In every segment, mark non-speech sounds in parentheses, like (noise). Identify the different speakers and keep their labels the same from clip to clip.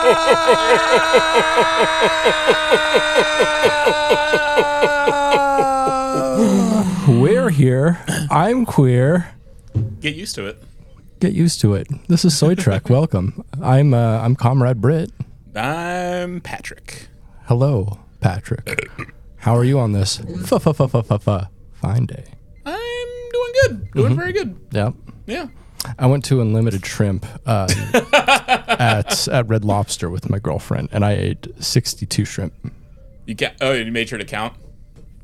Speaker 1: (laughs) We're here. I'm queer.
Speaker 2: Get used to it.
Speaker 1: Get used to it. This is Soy Trek. (laughs) Welcome. I'm uh, I'm Comrade Britt.
Speaker 2: I'm Patrick.
Speaker 1: Hello, Patrick. How are you on this f f f f f f fine day?
Speaker 2: I'm doing good. Doing very good.
Speaker 1: Yep. I went to Unlimited Shrimp uh, (laughs) at at Red Lobster with my girlfriend, and I ate 62 shrimp.
Speaker 2: You ca- oh, you made sure to count.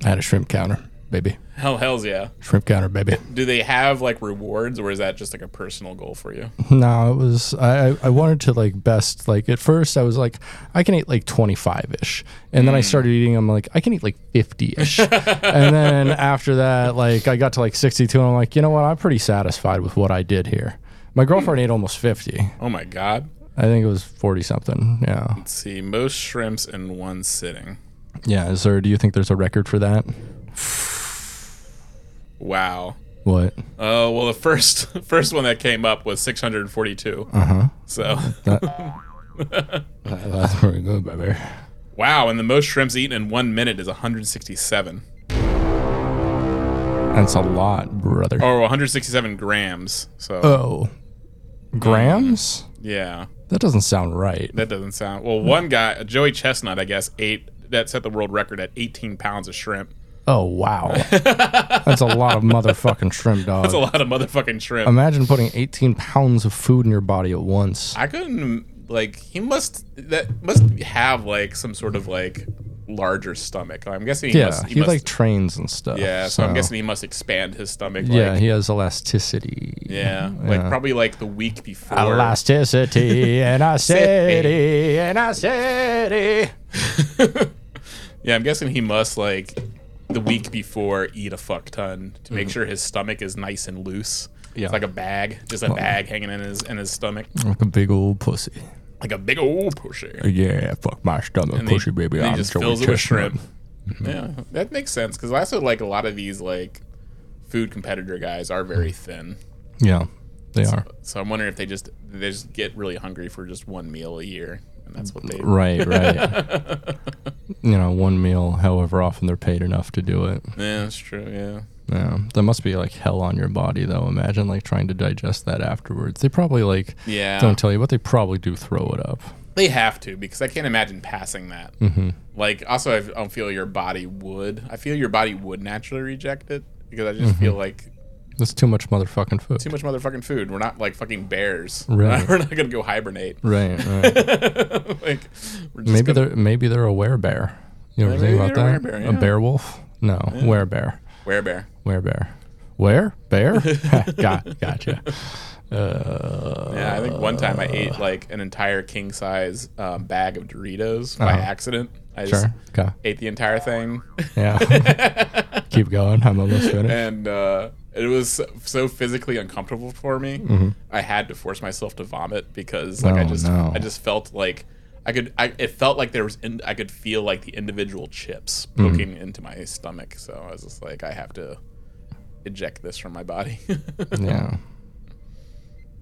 Speaker 1: I had a shrimp counter, baby.
Speaker 2: Hell, hell's yeah.
Speaker 1: Shrimp counter, baby.
Speaker 2: Do they have like rewards, or is that just like a personal goal for you?
Speaker 1: No, it was I. I- wanted to like best like at first I was like I can eat like 25 ish, and then I mm. started eating them like I can eat like 50 ish, (laughs) and then after that like I got to like 62, and I'm like you know what I'm pretty satisfied with what I did here. My girlfriend ate almost 50.
Speaker 2: Oh my god.
Speaker 1: I think it was 40 something. Yeah.
Speaker 2: Let's see. Most shrimps in one sitting.
Speaker 1: Yeah. Is there? Do you think there's a record for that? (sighs) (sighs) (sighs)
Speaker 2: Wow.
Speaker 1: What?
Speaker 2: Oh well, the first (laughs) first one that came up was 642.
Speaker 1: Uh huh.
Speaker 2: So (laughs)
Speaker 1: That's pretty good, brother.
Speaker 2: wow, and the most shrimps eaten in one minute is 167,
Speaker 1: That's a lot, brother.
Speaker 2: or 167 grams. So
Speaker 1: Oh, grams?
Speaker 2: yeah,
Speaker 1: That doesn't sound right.
Speaker 2: that doesn't sound well. One guy, Joey Chestnut, I guess, ate that set the world record at 18 pounds of shrimp.
Speaker 1: Oh wow, that's a lot of motherfucking shrimp, (laughs) dog.
Speaker 2: That's a lot of motherfucking shrimp.
Speaker 1: Imagine putting 18 pounds of food in your body at once.
Speaker 2: I couldn't like he must that must have like some sort of like larger stomach. I'm guessing he
Speaker 1: Yeah,
Speaker 2: must.
Speaker 1: he,
Speaker 2: He, must,
Speaker 1: like trains and stuff.
Speaker 2: yeah, so, I'm guessing he must expand his stomach.
Speaker 1: yeah,
Speaker 2: like,
Speaker 1: he has elasticity.
Speaker 2: yeah, like probably like the week before.
Speaker 1: Elasticity in a city, in a city.
Speaker 2: Yeah, I'm guessing he must like the week before eat a fuck ton to make sure his stomach is nice and loose.
Speaker 1: Yeah.
Speaker 2: It's like a bag, just a bag hanging in his in his stomach,
Speaker 1: Like a big old pussy.
Speaker 2: like a big old pussy.
Speaker 1: Yeah, fuck my stomach,
Speaker 2: And
Speaker 1: pussy baby.
Speaker 2: and
Speaker 1: I'm
Speaker 2: just fills it with shrimp.
Speaker 1: Mm-hmm.
Speaker 2: Yeah, that makes sense because what like a lot of these like food competitor guys are very
Speaker 1: Mm.
Speaker 2: thin.
Speaker 1: Yeah, they are.
Speaker 2: So I'm wondering if they just they just get really hungry for just one meal a year, and that's what they.
Speaker 1: Right, right. (laughs) you know, one meal, however often they're paid enough to do it.
Speaker 2: Yeah, that's true. Yeah.
Speaker 1: Yeah, that must be like hell on your body, though. Imagine like trying to digest that afterwards. They probably like
Speaker 2: Yeah.
Speaker 1: don't tell you, but they probably do throw it up.
Speaker 2: They have to because I can't imagine passing that.
Speaker 1: Mm-hmm.
Speaker 2: Like, also, I don't feel your body would. I feel your body would naturally reject it because I just
Speaker 1: Mm-hmm.
Speaker 2: feel like
Speaker 1: That's too much motherfucking food.
Speaker 2: too much motherfucking food. We're not like fucking bears. (laughs)
Speaker 1: Right.
Speaker 2: We're not gonna go hibernate.
Speaker 1: Right, (laughs) right.
Speaker 2: like, we're just
Speaker 1: maybe
Speaker 2: gonna
Speaker 1: they're maybe they're a werebear. You ever
Speaker 2: Yeah,
Speaker 1: think about
Speaker 2: they're a
Speaker 1: that?
Speaker 2: werebear,
Speaker 1: A bear wolf? No, werebear.
Speaker 2: wear bear.
Speaker 1: Werebear. Where? Bear? Got gotcha. Uh,
Speaker 2: Yeah, I think one time I ate like an entire king size um, bag of Doritos by
Speaker 1: Uh-huh.
Speaker 2: accident. I just
Speaker 1: sure. Okay.
Speaker 2: ate the entire thing,
Speaker 1: Yeah. (laughs) Keep going. I'm almost finished.
Speaker 2: and uh, it was so- physically uncomfortable for me. I had to force myself to vomit because like I
Speaker 1: Mm-hmm. Oh,
Speaker 2: just
Speaker 1: no.
Speaker 2: I just felt like I could I it felt like there was in, I could feel like the individual chips
Speaker 1: Mm-hmm.
Speaker 2: poking into my stomach. So I was just like I have to eject this from my body. (laughs)
Speaker 1: Yeah.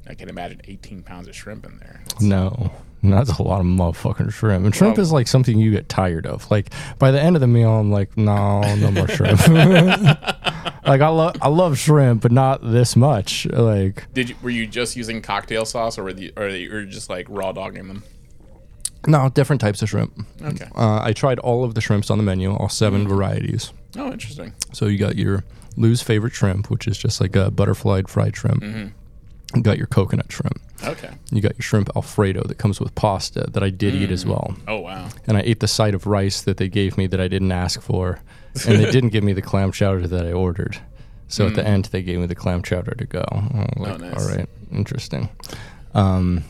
Speaker 2: I can imagine 18 pounds of shrimp in there.
Speaker 1: No, (laughs) that's a lot of motherfucking shrimp. And shrimp
Speaker 2: Well-
Speaker 1: is like something you get tired of. Like by the end of the meal, I'm like, no, no more shrimp. (laughs) like I love, I love shrimp, but not this much. Like
Speaker 2: Did you were you just using cocktail sauce or were you or you were just like raw dogging them?
Speaker 1: no, different types of shrimp.
Speaker 2: Okay.
Speaker 1: Uh, I tried all of the shrimps on the menu, all 7 varieties.
Speaker 2: Oh, interesting.
Speaker 1: So you got your Lou's favorite shrimp, which is just like a butterflied fried shrimp. You got your coconut shrimp.
Speaker 2: Okay.
Speaker 1: You got your shrimp Alfredo that comes with pasta that I did eat as well.
Speaker 2: Oh wow.
Speaker 1: and I ate the side of rice that they gave me that I didn't ask for, and they (laughs) didn't give me the clam chowder that I ordered. So at the end, they gave me the clam chowder to go. Like,
Speaker 2: nice.
Speaker 1: all right, interesting. Um,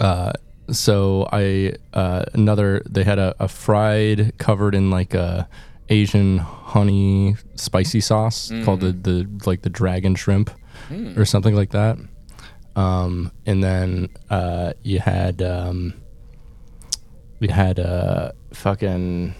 Speaker 1: uh, so I uh, another they had a, a fried covered in like a Asian honey spicy sauce called the the like the dragon shrimp or something like that. Um, and then uh, you had um, we had uh, fucking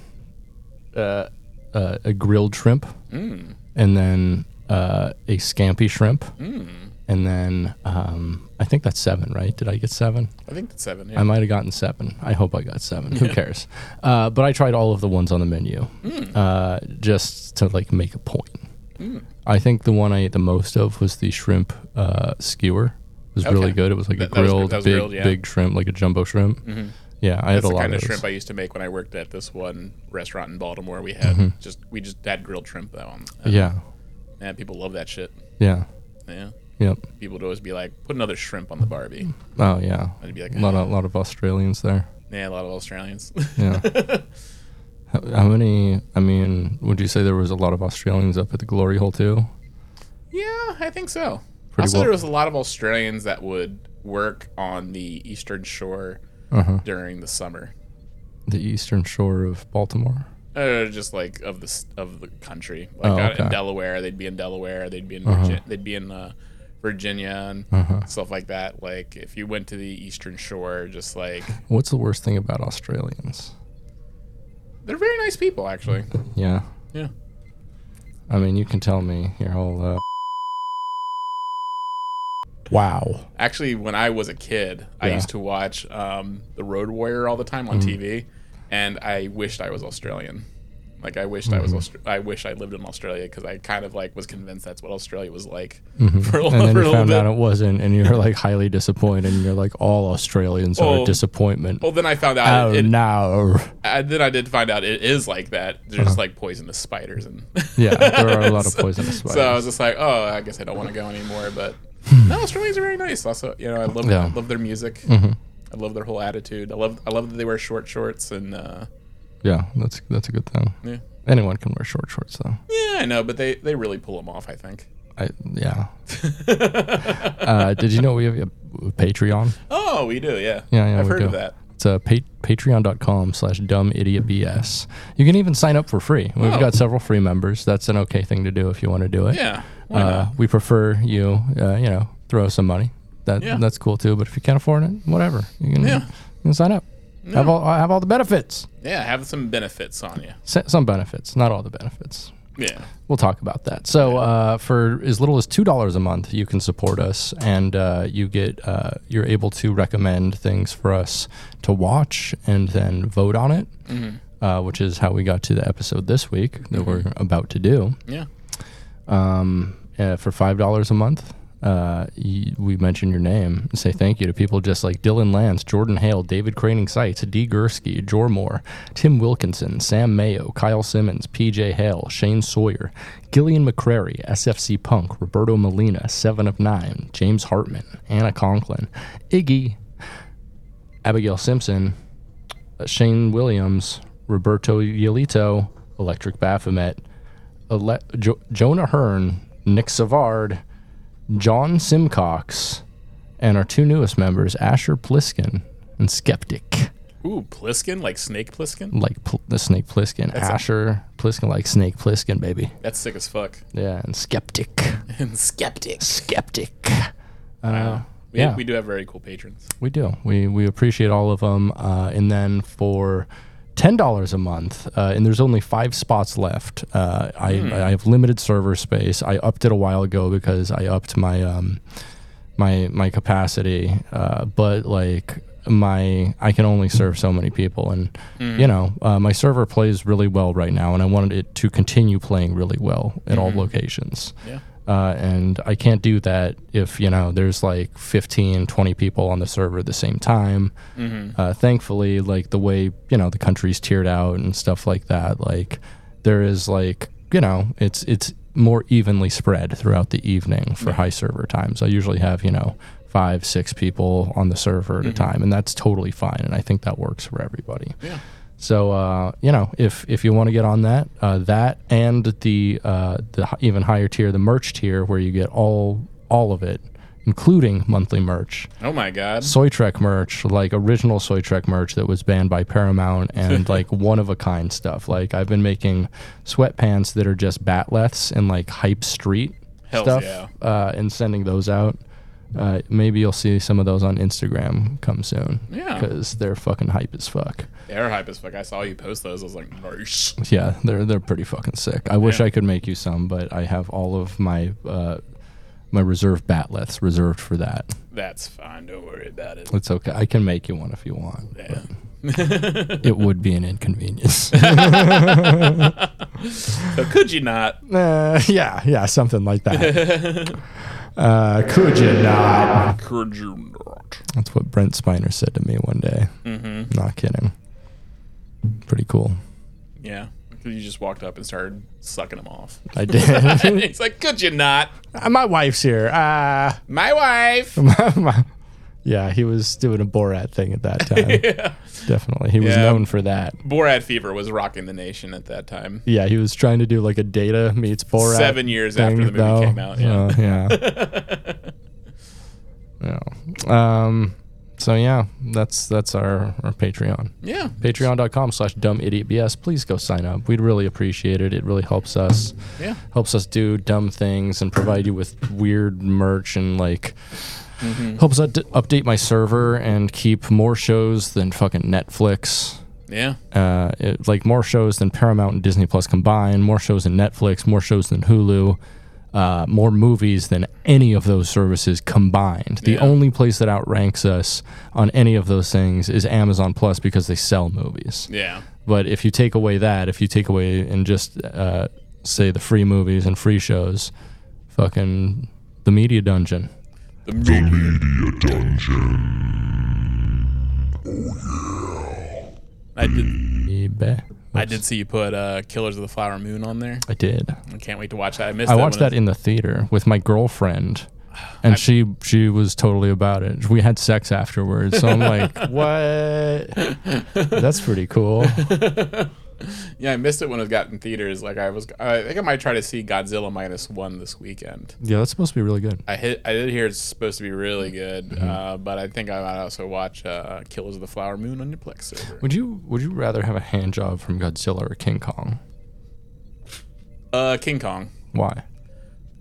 Speaker 1: uh, uh, a grilled shrimp, and then uh, a scampi shrimp, and and then um, I think that's seven, right? Did I get seven?
Speaker 2: I think that's seven. Yeah.
Speaker 1: I might have gotten seven. I hope I got seven. Who cares? Uh, but I tried all of the ones on the menu
Speaker 2: Hmm.
Speaker 1: uh, just to like make a point. I think the one I ate the most of was the shrimp uh, skewer. It was really good. It was like
Speaker 2: That-
Speaker 1: a
Speaker 2: that
Speaker 1: grilled,
Speaker 2: was
Speaker 1: big,
Speaker 2: grilled, yeah.
Speaker 1: big shrimp, like a jumbo shrimp. Yeah, I had
Speaker 2: That's
Speaker 1: a
Speaker 2: the
Speaker 1: lot
Speaker 2: kind
Speaker 1: of those.
Speaker 2: shrimp I used to make when I worked at this one restaurant in Baltimore. We had just we just had grilled shrimp though. On, uh,
Speaker 1: Mm-hmm. yeah,
Speaker 2: man, people love that shit.
Speaker 1: yeah,
Speaker 2: Yeah,
Speaker 1: yep.
Speaker 2: people would always be like, "Put another shrimp on the Barbie."
Speaker 1: Oh yeah,
Speaker 2: I'd be like,
Speaker 1: a lot of, a lot of Australians there.
Speaker 2: "Yeah, a lot of Australians."
Speaker 1: Yeah. (laughs) how, how many? I mean, would you say there was a lot of Australians up at the Glory Hole too?
Speaker 2: yeah, I think so.
Speaker 1: Pretty
Speaker 2: also,
Speaker 1: well-
Speaker 2: there was a lot of Australians that would work on the Eastern Shore
Speaker 1: Uh huh.
Speaker 2: during the summer.
Speaker 1: The eastern shore of Baltimore.
Speaker 2: Uh, just like of the of the country, like
Speaker 1: Oh, okay.
Speaker 2: in Delaware, they'd be in Delaware, they'd be in
Speaker 1: Uh-huh.
Speaker 2: Virgi- they'd be in uh, Virginia and
Speaker 1: Uh-huh.
Speaker 2: stuff like that. Like if you went to the Eastern Shore, just like (laughs)
Speaker 1: What's the worst thing about Australians?
Speaker 2: they're very nice people, actually.
Speaker 1: Yeah.
Speaker 2: Yeah.
Speaker 1: I mean, you can tell me your whole. Uh... Wow.
Speaker 2: Actually, when I was a kid, I
Speaker 1: Yeah.
Speaker 2: used to watch um, the Road Warrior all the time on mm. TV, and I wished I was Australian. Like I wished I was. Mm-hmm. Aust- I wish I lived in Australia because I kind of like was convinced that's what Australia was like (laughs) mm-hmm. for a,
Speaker 1: And then
Speaker 2: for a
Speaker 1: you
Speaker 2: little
Speaker 1: found
Speaker 2: bit.
Speaker 1: out it wasn't, and you're like highly disappointed, and you're like, all Australians are
Speaker 2: Oh.
Speaker 1: a disappointment.
Speaker 2: well, then I found out.
Speaker 1: Oh
Speaker 2: it,
Speaker 1: no!
Speaker 2: and then I did find out it is like that. There's just uh-huh. like poisonous spiders and
Speaker 1: Yeah, there are a lot of (laughs) poisonous spiders.
Speaker 2: So I was just like, oh, I guess I don't want to go anymore. But no, Australians are very nice. Also, you know, I love
Speaker 1: Yeah.
Speaker 2: love their music.
Speaker 1: Mhm.
Speaker 2: I love their whole attitude. I love I love that they wear short shorts and uh,
Speaker 1: Yeah, that's that's a good thing.
Speaker 2: yeah,
Speaker 1: Anyone can wear short shorts, though.
Speaker 2: yeah, I know, but they they really pull them off. I think.
Speaker 1: I yeah. (laughs) uh, did you know we have a Patreon? (laughs)
Speaker 2: Oh, we do, yeah.
Speaker 1: Yeah, yeah,
Speaker 2: I've heard of that.
Speaker 1: It's uh, pa- patreon.com slash dumb idiot BS. You can even sign up for free. We've
Speaker 2: Oh.
Speaker 1: got several free members. That's an okay thing to do if you want to do it.
Speaker 2: Yeah.
Speaker 1: Uh, we prefer you, uh, you know, throw some money. That
Speaker 2: Yeah.
Speaker 1: That's cool too. But if you can't afford it, whatever. You can,
Speaker 2: Yeah.
Speaker 1: you can sign up. Have, all, have all the benefits.
Speaker 2: Yeah, have some benefits on you.
Speaker 1: S- Some benefits, not all the benefits.
Speaker 2: Yeah.
Speaker 1: We'll talk about that. So, uh, for as little as two dollars a month, you can support us, and uh, you get uh, you're able to recommend things for us to watch, and then vote on it, uh, which is how we got to the episode this week that we're about to do.
Speaker 2: Yeah.
Speaker 1: Um, uh, for five dollars a month, uh, y- we mention your name and say thank you to people just like Dylan Lance, Jordan Hale, David Craning Sites, D. Gursky, Jor Moore, Tim Wilkinson, Sam Mayo, Kyle Simmons, PJ Hale, Shane Sawyer, Gillian McCrary, SFC Punk, Roberto Molina, Seven of Nine, James Hartman, Anna Conklin, Iggy, Abigail Simpson, uh, Shane Williams, Roberto Yolito, Electric Baphomet, jo- Jonah Hearn, Nick Savard, John Simcox, and our two newest members, Asher Pliskin and Skeptic.
Speaker 2: Ooh, Pliskin, like Snake Pliskin.
Speaker 1: Like pl- the Snake Pliskin.
Speaker 2: a-
Speaker 1: Asher Pliskin, like Snake Pliskin, baby.
Speaker 2: That's sick as fuck.
Speaker 1: Yeah, and Skeptic. (laughs)
Speaker 2: And skeptic.
Speaker 1: Skeptic. Uh,
Speaker 2: Wow. We,
Speaker 1: yeah.
Speaker 2: we do have very cool patrons.
Speaker 1: We do. We we appreciate all of them. Uh, and then for ten dollars a month, uh, and there's only five spots left. Uh, I I have limited server space. I upped it a while ago because I upped my um my my capacity. Uh, but like my I can only serve so many people, and you know uh, my server plays really well right now, and I wanted it to continue playing really well at all locations
Speaker 2: Yeah.
Speaker 1: Uh, and I can't do that if you know there's like 15, 20 people on the server at the same time. Uh, thankfully, like the way you know the country's tiered out and stuff like that, like there is like you know it's it's more evenly spread throughout the evening for high server times. I usually have you know five, six people on the server at a time, and that's totally fine. And I think that works for everybody.
Speaker 2: Yeah.
Speaker 1: So uh, you know, if if you want to get on that, uh, that and the uh, the even higher tier, the merch tier, where you get all all of it, including monthly merch,
Speaker 2: Oh my god.
Speaker 1: Soy Trek merch, like original Soy Trek merch that was banned by Paramount, (laughs) and like one of a kind stuff. Like I've been making sweatpants that are just bat'leths and like hype street
Speaker 2: Hells
Speaker 1: stuff,
Speaker 2: yeah.
Speaker 1: uh, and sending those out. Uh, maybe you'll see some of those on Instagram come soon.
Speaker 2: Yeah.
Speaker 1: because they're fucking hype as fuck.
Speaker 2: They're hype as fuck. I saw you post those. I was like, nice.
Speaker 1: Yeah, they're they're pretty fucking sick. I wish I could make you some, but I have all of my uh, my reserve bat'leth's reserved for that.
Speaker 2: That's fine. Don't worry about it.
Speaker 1: It's okay. I can make you one if you want.
Speaker 2: Yeah. (laughs)
Speaker 1: It would be an inconvenience. (laughs) (laughs)
Speaker 2: So could you not?
Speaker 1: Uh, yeah, yeah, something like that. Uh, could you not?
Speaker 2: Could you not?
Speaker 1: That's what Brent Spiner said to me one day.
Speaker 2: Mm-hmm.
Speaker 1: Not kidding. Pretty cool.
Speaker 2: Yeah. 'Cause You just walked up and started sucking him off.
Speaker 1: I did. (laughs)
Speaker 2: He's like, could you not?
Speaker 1: Uh, my wife's here. Uh,
Speaker 2: My wife. (laughs)
Speaker 1: yeah, he was doing a Borat thing at that (laughs) time.
Speaker 2: yeah.
Speaker 1: Definitely. He was
Speaker 2: Yeah.
Speaker 1: known for that.
Speaker 2: Borat fever was rocking the nation at that time.
Speaker 1: Yeah, he was trying to do like a Data meets Borat.
Speaker 2: Seven years after
Speaker 1: thing,
Speaker 2: the movie
Speaker 1: though.
Speaker 2: came out. Yeah.
Speaker 1: Uh, yeah. (laughs) yeah. Um. So yeah, that's that's our our Patreon.
Speaker 2: yeah.
Speaker 1: Patreon.com slash dumb idiot BS. Please go sign up. We'd really appreciate it. It really helps us.
Speaker 2: Yeah.
Speaker 1: Helps us do dumb things and provide you with weird merch and like
Speaker 2: Mm-hmm.
Speaker 1: helps up- update my server and keep more shows than fucking Netflix.
Speaker 2: Yeah.
Speaker 1: Uh, it, like more shows than Paramount and Disney Plus combined, more shows than Netflix, more shows than Hulu, uh, more movies than any of those services combined. The
Speaker 2: Yeah.
Speaker 1: only place that outranks us on any of those things is Amazon Plus because they sell movies.
Speaker 2: Yeah.
Speaker 1: But if you take away that, if you take away and just uh, say the free movies and free shows, fucking the media dungeon.
Speaker 2: The media.
Speaker 3: Media Dungeon. Oh yeah.
Speaker 2: I did.
Speaker 1: Baby.
Speaker 2: I did see you put uh, Killers of the Flower Moon on there.
Speaker 1: I did.
Speaker 2: I can't wait to watch that. I missed.
Speaker 1: I
Speaker 2: that
Speaker 1: watched that in the theater with my girlfriend, (sighs) and she she was totally about it. We had sex afterwards, so I'm like, (laughs) what? That's pretty cool. (laughs)
Speaker 2: Yeah, I missed it when it got in theaters. Like I was, I think I might try to see Godzilla minus one this weekend.
Speaker 1: Yeah, that's supposed to be really good.
Speaker 2: I hit, I did hear it's supposed to be really good,
Speaker 1: Mm-hmm.
Speaker 2: uh, but I think I might also watch uh, Killers of the Flower Moon on your Plex.
Speaker 1: Would you Would you rather have a hand job from Godzilla or King Kong?
Speaker 2: Uh, King Kong.
Speaker 1: Why?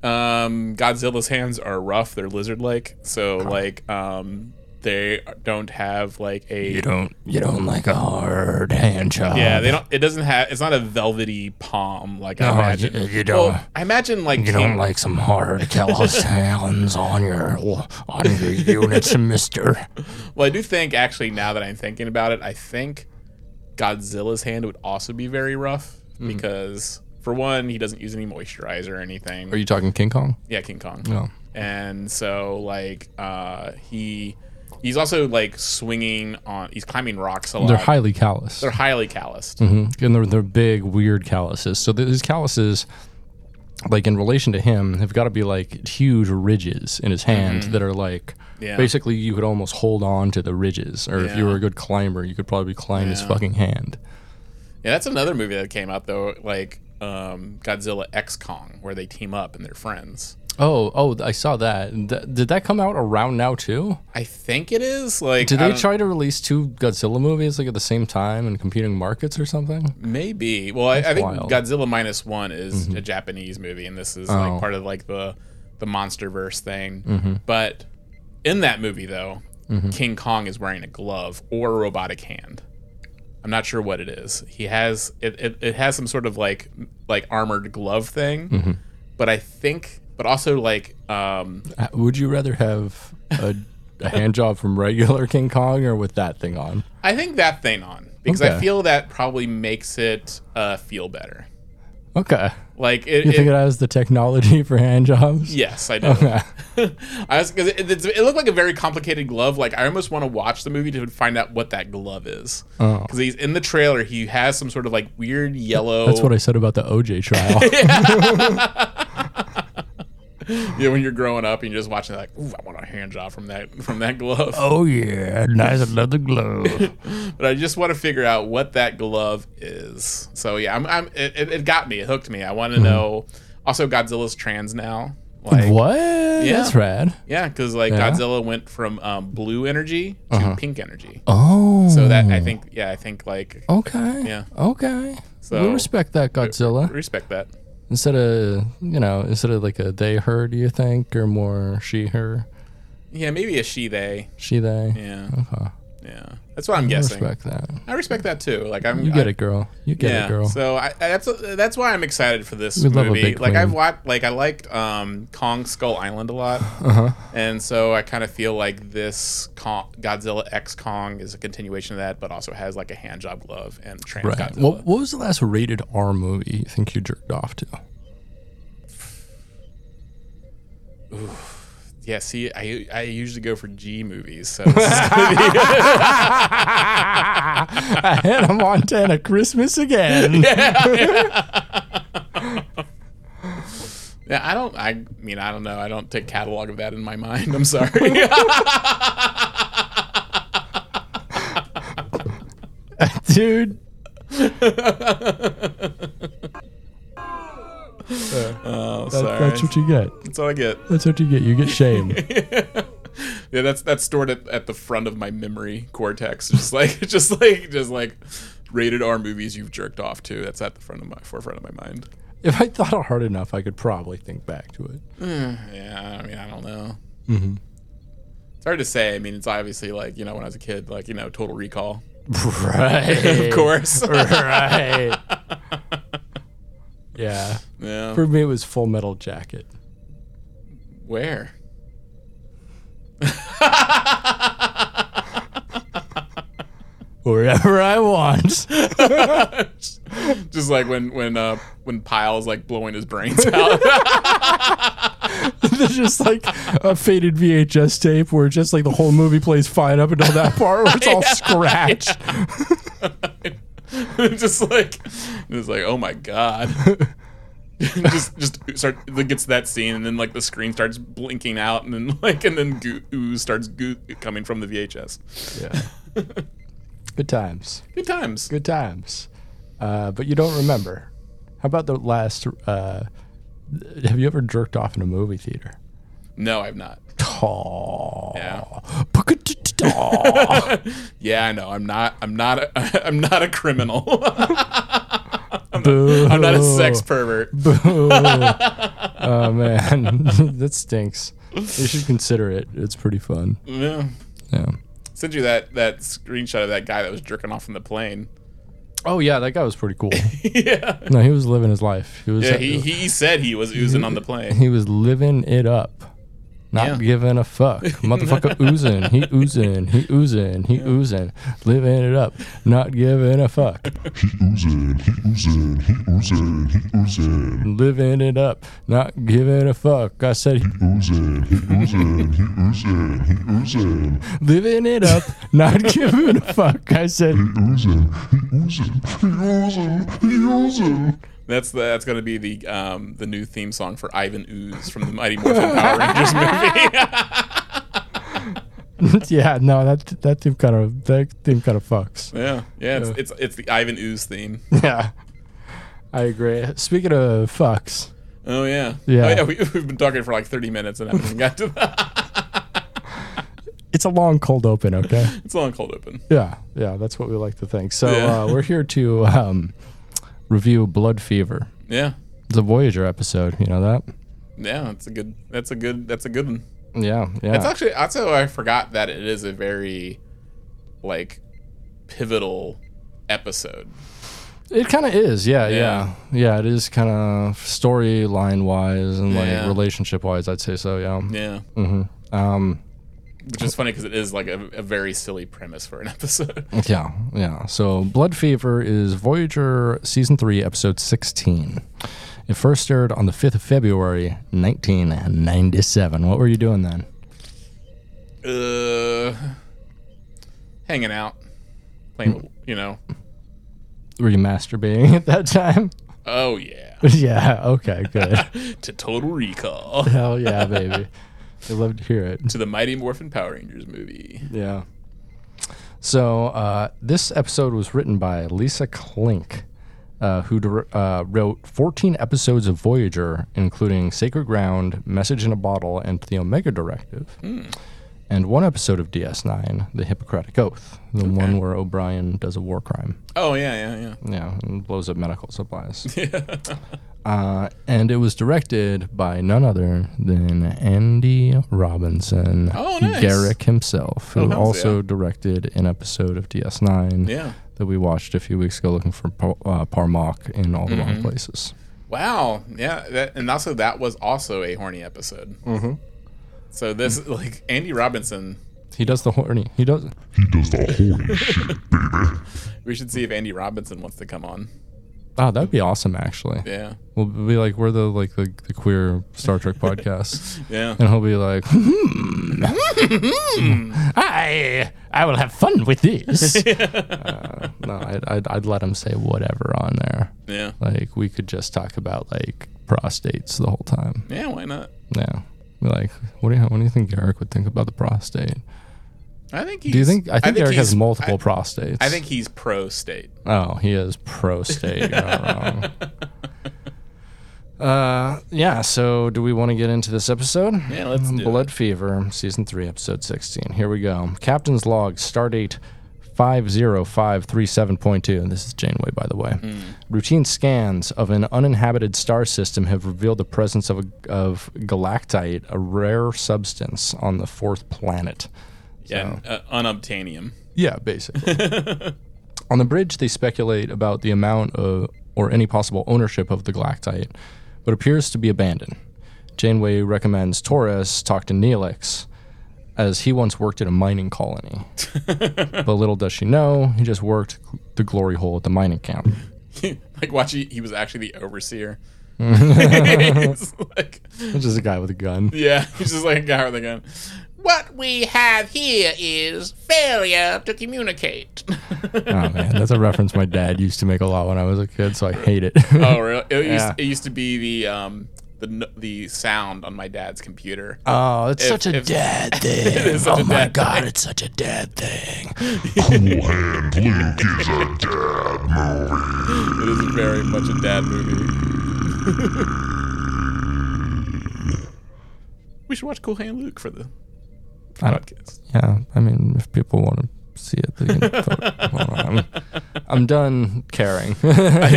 Speaker 2: Um, Godzilla's hands are rough; they're lizard-like, so like, um, they don't have like a you
Speaker 1: don't You don't like a hard hand job.
Speaker 2: yeah. They don't. It doesn't have. It's not a velvety palm like I
Speaker 1: No,
Speaker 2: imagine.
Speaker 1: you- you don't-
Speaker 2: Well, I imagine like
Speaker 1: You
Speaker 2: King,
Speaker 1: don't like some hard (laughs) callous hands on your on your units, (laughs) Mister.
Speaker 2: Well, I do think actually now that I'm thinking about it, I think Godzilla's hand would also be very rough because for one, he doesn't use any moisturizer or anything.
Speaker 1: Are you talking King Kong?
Speaker 2: yeah, King Kong.
Speaker 1: No.
Speaker 2: And so like uh he he's also like swinging on he's climbing rocks a lot.
Speaker 1: They're highly calloused.
Speaker 2: They're highly calloused.
Speaker 1: Mhm. and they're they're big, weird calluses. So these calluses, like in relation to him, have got to be like huge ridges in his hand that are like.
Speaker 2: Mm-hmm. Yeah.
Speaker 1: Basically, you could almost hold on to the ridges, or if you were a good climber, you could probably climb his fucking hand.
Speaker 2: Yeah, that's another movie that came out though, like um, Godzilla X Kong, where they team up and they're friends.
Speaker 1: Oh, oh, I saw that. Th- did that come out around now too?
Speaker 2: I think it is. Like,
Speaker 1: Did
Speaker 2: I
Speaker 1: they
Speaker 2: don't-
Speaker 1: try to release two Godzilla movies like at the same time in competing markets or something?
Speaker 2: Maybe. Well, I, I think
Speaker 1: wild.
Speaker 2: Godzilla minus one is a Japanese movie, and this is
Speaker 1: Oh.
Speaker 2: like part of like the the MonsterVerse thing.
Speaker 1: Mm-hmm.
Speaker 2: But in that movie, though, King Kong is wearing a glove or a robotic hand. I'm not sure what it is. He has it. It, it has some sort of like like armored glove thing,
Speaker 1: Mm-hmm.
Speaker 2: but I think, but also like um,
Speaker 1: Uh, Would you rather have a, a hand job from regular King Kong or with that thing on?
Speaker 2: I think that thing on because I feel that probably makes it uh, feel better.
Speaker 1: Okay.
Speaker 2: Like it,
Speaker 1: You think
Speaker 2: it-
Speaker 1: it has the technology (laughs) for hand jobs?
Speaker 2: Yes, I do.
Speaker 1: Okay. (laughs)
Speaker 2: I was because it, it's- it looked like a very complicated glove. Like I almost want to watch the movie to find out what that glove is.
Speaker 1: Oh.
Speaker 2: Because he's in the trailer, he has some sort of like weird yellow.
Speaker 1: That's what I said about the OJ trial. (laughs) (laughs)
Speaker 2: yeah. When you're growing up and you're just watching, like, ooh, I want a hand job from that from that glove.
Speaker 1: oh yeah, nice another glove. (laughs)
Speaker 2: But I just want to figure out what that glove is. So yeah, I'm, I'm it, it, got me. It hooked me. I want to know. Also, Godzilla's trans now. Like,
Speaker 1: Mm-hmm. what? That's rad.
Speaker 2: Yeah, because like
Speaker 1: Yeah?
Speaker 2: Godzilla went from um, blue energy to pink energy.
Speaker 1: Oh.
Speaker 2: So that I think, yeah, I think like
Speaker 1: Okay.
Speaker 2: Yeah.
Speaker 1: Okay.
Speaker 2: So-
Speaker 1: we respect that Godzilla.
Speaker 2: respect that.
Speaker 1: Instead of you know, instead of like a they her, do you think, or more she her,
Speaker 2: Yeah, maybe a she they.
Speaker 1: she they?
Speaker 2: Yeah,
Speaker 1: Okay.
Speaker 2: Yeah, that's what I'm guessing.
Speaker 1: I
Speaker 2: guessing.
Speaker 1: respect that.
Speaker 2: I respect that too. Like I'm,
Speaker 1: You get
Speaker 2: I-
Speaker 1: it, girl. You get
Speaker 2: yeah.
Speaker 1: it, girl.
Speaker 2: So I, that's that's why I'm excited for this
Speaker 1: We love a
Speaker 2: movie. like. I've watched, like I liked um, Kong Skull Island a lot, (laughs)
Speaker 1: Uh-huh.
Speaker 2: and so I kind of feel like this Kong, Godzilla X Kong is a continuation of that, but also has like a hand job glove and trans
Speaker 1: Right.
Speaker 2: Godzilla.
Speaker 1: What, what was the last rated R movie you think you jerked off to?
Speaker 2: Yeah, see, I I usually go for G movies, so (laughs) this is gonna be, (laughs)
Speaker 1: Hannah Montana Christmas again. (laughs)
Speaker 2: yeah. I don't. I mean, I don't know. I don't take catalog of that in my mind. I'm sorry.
Speaker 1: Dude.
Speaker 2: Oh,
Speaker 1: That-
Speaker 2: sorry.
Speaker 1: that's what you get.
Speaker 2: That's all I get.
Speaker 1: That's what you get. You get shame. (laughs)
Speaker 2: Yeah, that's that's stored at, at the front of my memory cortex. (laughs) Just like just like just like rated R movies you've jerked off to. That's at the front of my forefront of my mind.
Speaker 1: if I thought hard enough, I could probably think back to it.
Speaker 2: Yeah, I mean, I don't know.
Speaker 1: Mhm.
Speaker 2: It's hard to say. I mean, it's obviously like you know when I was a kid, like you know, Total Recall, (laughs)
Speaker 1: Right.
Speaker 2: of course.
Speaker 1: right. Yeah.
Speaker 2: yeah.
Speaker 1: For me, it was Full Metal Jacket.
Speaker 2: Where?
Speaker 1: Wherever I want. (laughs)
Speaker 2: Just like when when uh when Pyle's like blowing his brains out.
Speaker 1: There's just like a faded VHS tape where just like the whole movie plays fine up until that part where it's all (laughs) scratched. (laughs) (laughs)
Speaker 2: just like it's like oh my god (laughs) just just start it gets that scene and then like the screen starts blinking out and then (laughs) like and then goo, ooze starts goo, coming from the vhs
Speaker 1: Yeah. Good times.
Speaker 2: good times
Speaker 1: Good times. Uh, but you don't remember. How about the last? Uh, have you ever jerked off in a movie theater?
Speaker 2: No i've not. Yeah. (laughs)
Speaker 1: Yeah.
Speaker 2: i know i'm not i'm not a, (laughs) i'm not a criminal (laughs)
Speaker 1: Boo.
Speaker 2: i'm not a sex pervert
Speaker 1: Boo. oh man, that stinks. You should consider it. It's pretty fun.
Speaker 2: yeah
Speaker 1: Yeah.
Speaker 2: sent you that that screenshot of that guy that was jerking off in the plane
Speaker 1: Oh yeah, that guy was pretty cool.
Speaker 2: yeah
Speaker 1: no, he was living his life. He was.
Speaker 2: yeah uh, he, he said he was oozing on the plane
Speaker 1: he was living it up. Not
Speaker 2: Yeah.
Speaker 1: giving a fuck. Motherfucker oozing. He oozing. He oozing. He oozing. Living it up. Not giving a fuck.
Speaker 3: He oozing, he oozing, he oozing, he oozing.
Speaker 1: Living it up. Not giving a fuck. I said he
Speaker 3: Oozing, he oozing, he oozing, he oozing.
Speaker 1: living it up. Not giving a fuck. I said
Speaker 3: He oozing, he oozing, he oozing, he oozing.
Speaker 2: That's the, that's going to be the um, the new theme song for Ivan Ooze from the Mighty Morphin Power Rangers movie. (laughs)
Speaker 1: yeah, no, that that theme kind of that theme kind of fucks.
Speaker 2: yeah, yeah, it's, it's it's the Ivan Ooze theme.
Speaker 1: Yeah, I agree. Speaking of fucks,
Speaker 2: Oh yeah,
Speaker 1: Yeah.
Speaker 2: Oh, yeah. We, we've been talking for like thirty minutes and haven't even got to that. (laughs)
Speaker 1: it's a long cold open. Okay.
Speaker 2: It's a long cold open.
Speaker 1: Yeah, yeah, that's what we like to think. So
Speaker 2: Yeah.
Speaker 1: uh, we're here to um, review Blood Fever.
Speaker 2: Yeah,
Speaker 1: It's a Voyager episode. You know that?
Speaker 2: yeah, that's a good. That's a good. That's a good one.
Speaker 1: Yeah, yeah.
Speaker 2: It's actually also I forgot that it is a very like pivotal episode.
Speaker 1: it kind of is. Yeah, yeah,
Speaker 2: Yeah.
Speaker 1: yeah, It is kind of storyline wise and like
Speaker 2: Yeah.
Speaker 1: relationship wise. I'd say so. Yeah.
Speaker 2: Yeah,
Speaker 1: hmm Um.
Speaker 2: Which is funny because it is like a, a very silly premise for an (laughs) episode.
Speaker 1: Yeah, yeah. So Blood Fever is Voyager season three, episode sixteen. It first aired on the fifth of February, nineteen ninety-seven. What were you doing then?
Speaker 2: uh, hanging out, playing. You know.
Speaker 1: Were you masturbating (laughs) at that time?
Speaker 2: Oh yeah. (laughs)
Speaker 1: yeah. Okay. Good.
Speaker 2: to Total Recall.
Speaker 1: Hell yeah, baby. I love to hear it.
Speaker 2: to the Mighty Morphin Power Rangers movie.
Speaker 1: Yeah. So uh, this episode was written by Lisa Klink, uh, who uh, wrote 14 episodes of Voyager, including Sacred Ground, Message in a Bottle, and The Omega Directive, and one episode of DS9, The Hippocratic Oath, the one where O'Brien does a war crime.
Speaker 2: Oh yeah, yeah, yeah.
Speaker 1: Yeah, and blows up medical supplies. (laughs) uh, and it was directed by none other than Andy Robinson,
Speaker 2: Oh, nice.
Speaker 1: Garak himself, who
Speaker 2: Oh,
Speaker 1: also
Speaker 2: yeah.
Speaker 1: directed an episode of DS9
Speaker 2: Yeah.
Speaker 1: that we watched a few weeks ago, looking for Pa- uh, par'Mach in all the
Speaker 2: Mm-hmm.
Speaker 1: wrong places.
Speaker 2: Wow. Yeah. That, and also, that was also a horny episode. Mm-hmm. So this, (laughs) like, Andy Robinson.
Speaker 1: He does the horny. He does.
Speaker 3: He does the horny shit, baby. (laughs)
Speaker 2: We should see if Andy Robinson wants to come on.
Speaker 1: Oh, that'd be awesome. Actually,
Speaker 2: Yeah.
Speaker 1: we'll be like we're the like the, the queer Star Trek (laughs) podcast,
Speaker 2: Yeah.
Speaker 1: and he'll be like, hmm, (laughs) I I will have fun with this. (laughs) uh, no, I'd, I'd I'd let him say whatever on there.
Speaker 2: Yeah.
Speaker 1: Like we could just talk about like prostates the whole time.
Speaker 2: Yeah. Why not?
Speaker 1: Yeah. Be like, what do you what do you think Garak would think about the prostate?
Speaker 2: I think he's.
Speaker 1: Do you think I think, Eric has multiple
Speaker 2: I,
Speaker 1: prostates?
Speaker 2: I think he's pro state.
Speaker 1: Oh, he is pro state. (laughs) Uh, yeah. So, do we want to get into this episode?
Speaker 2: Yeah, let's do
Speaker 1: Blood Fever, season three, episode sixteen. Here we go. Captain's log, stardate five zero five three seven point two. And this is Janeway, by the way. Routine scans of an uninhabited star system have revealed the presence of a, of gallicite, a rare substance on the fourth planet.
Speaker 2: Yeah. Uh, unobtainium.
Speaker 1: Yeah, basically. (laughs) On the bridge, they speculate about the amount of, or any possible ownership of the gallicite, but appears to be abandoned. Janeway recommends Torres talk to Neelix, as he once worked at a mining colony. (laughs) but little does she know, he just worked the glory hole at the mining camp. (laughs)
Speaker 2: like, watch, he, he was actually the overseer. Like,
Speaker 1: is a guy with a gun.
Speaker 2: yeah, he's just like a guy with a gun. What we have here is failure to communicate. (laughs)
Speaker 1: Oh man, that's a reference my dad used to make a lot when I was a kid, so I hate it.
Speaker 2: oh, really? It,
Speaker 1: Yeah.
Speaker 2: used, it used to be the um the the sound on my dad's computer.
Speaker 1: oh, it's
Speaker 2: If-
Speaker 1: such a
Speaker 2: if-
Speaker 1: dad (laughs) thing.
Speaker 2: is such
Speaker 1: oh
Speaker 2: a
Speaker 1: my
Speaker 2: dad
Speaker 1: god,
Speaker 2: thing.
Speaker 1: it's such a dad thing.
Speaker 3: Cool Hand Luke is a dad movie.
Speaker 2: It is very much a dad movie. (laughs) we should watch Cool Hand Luke for the
Speaker 1: I don't,
Speaker 2: podcast.
Speaker 1: Yeah, I mean, if people want to see it, they can. vote. Well, I'm, I'm done caring. (laughs)
Speaker 2: I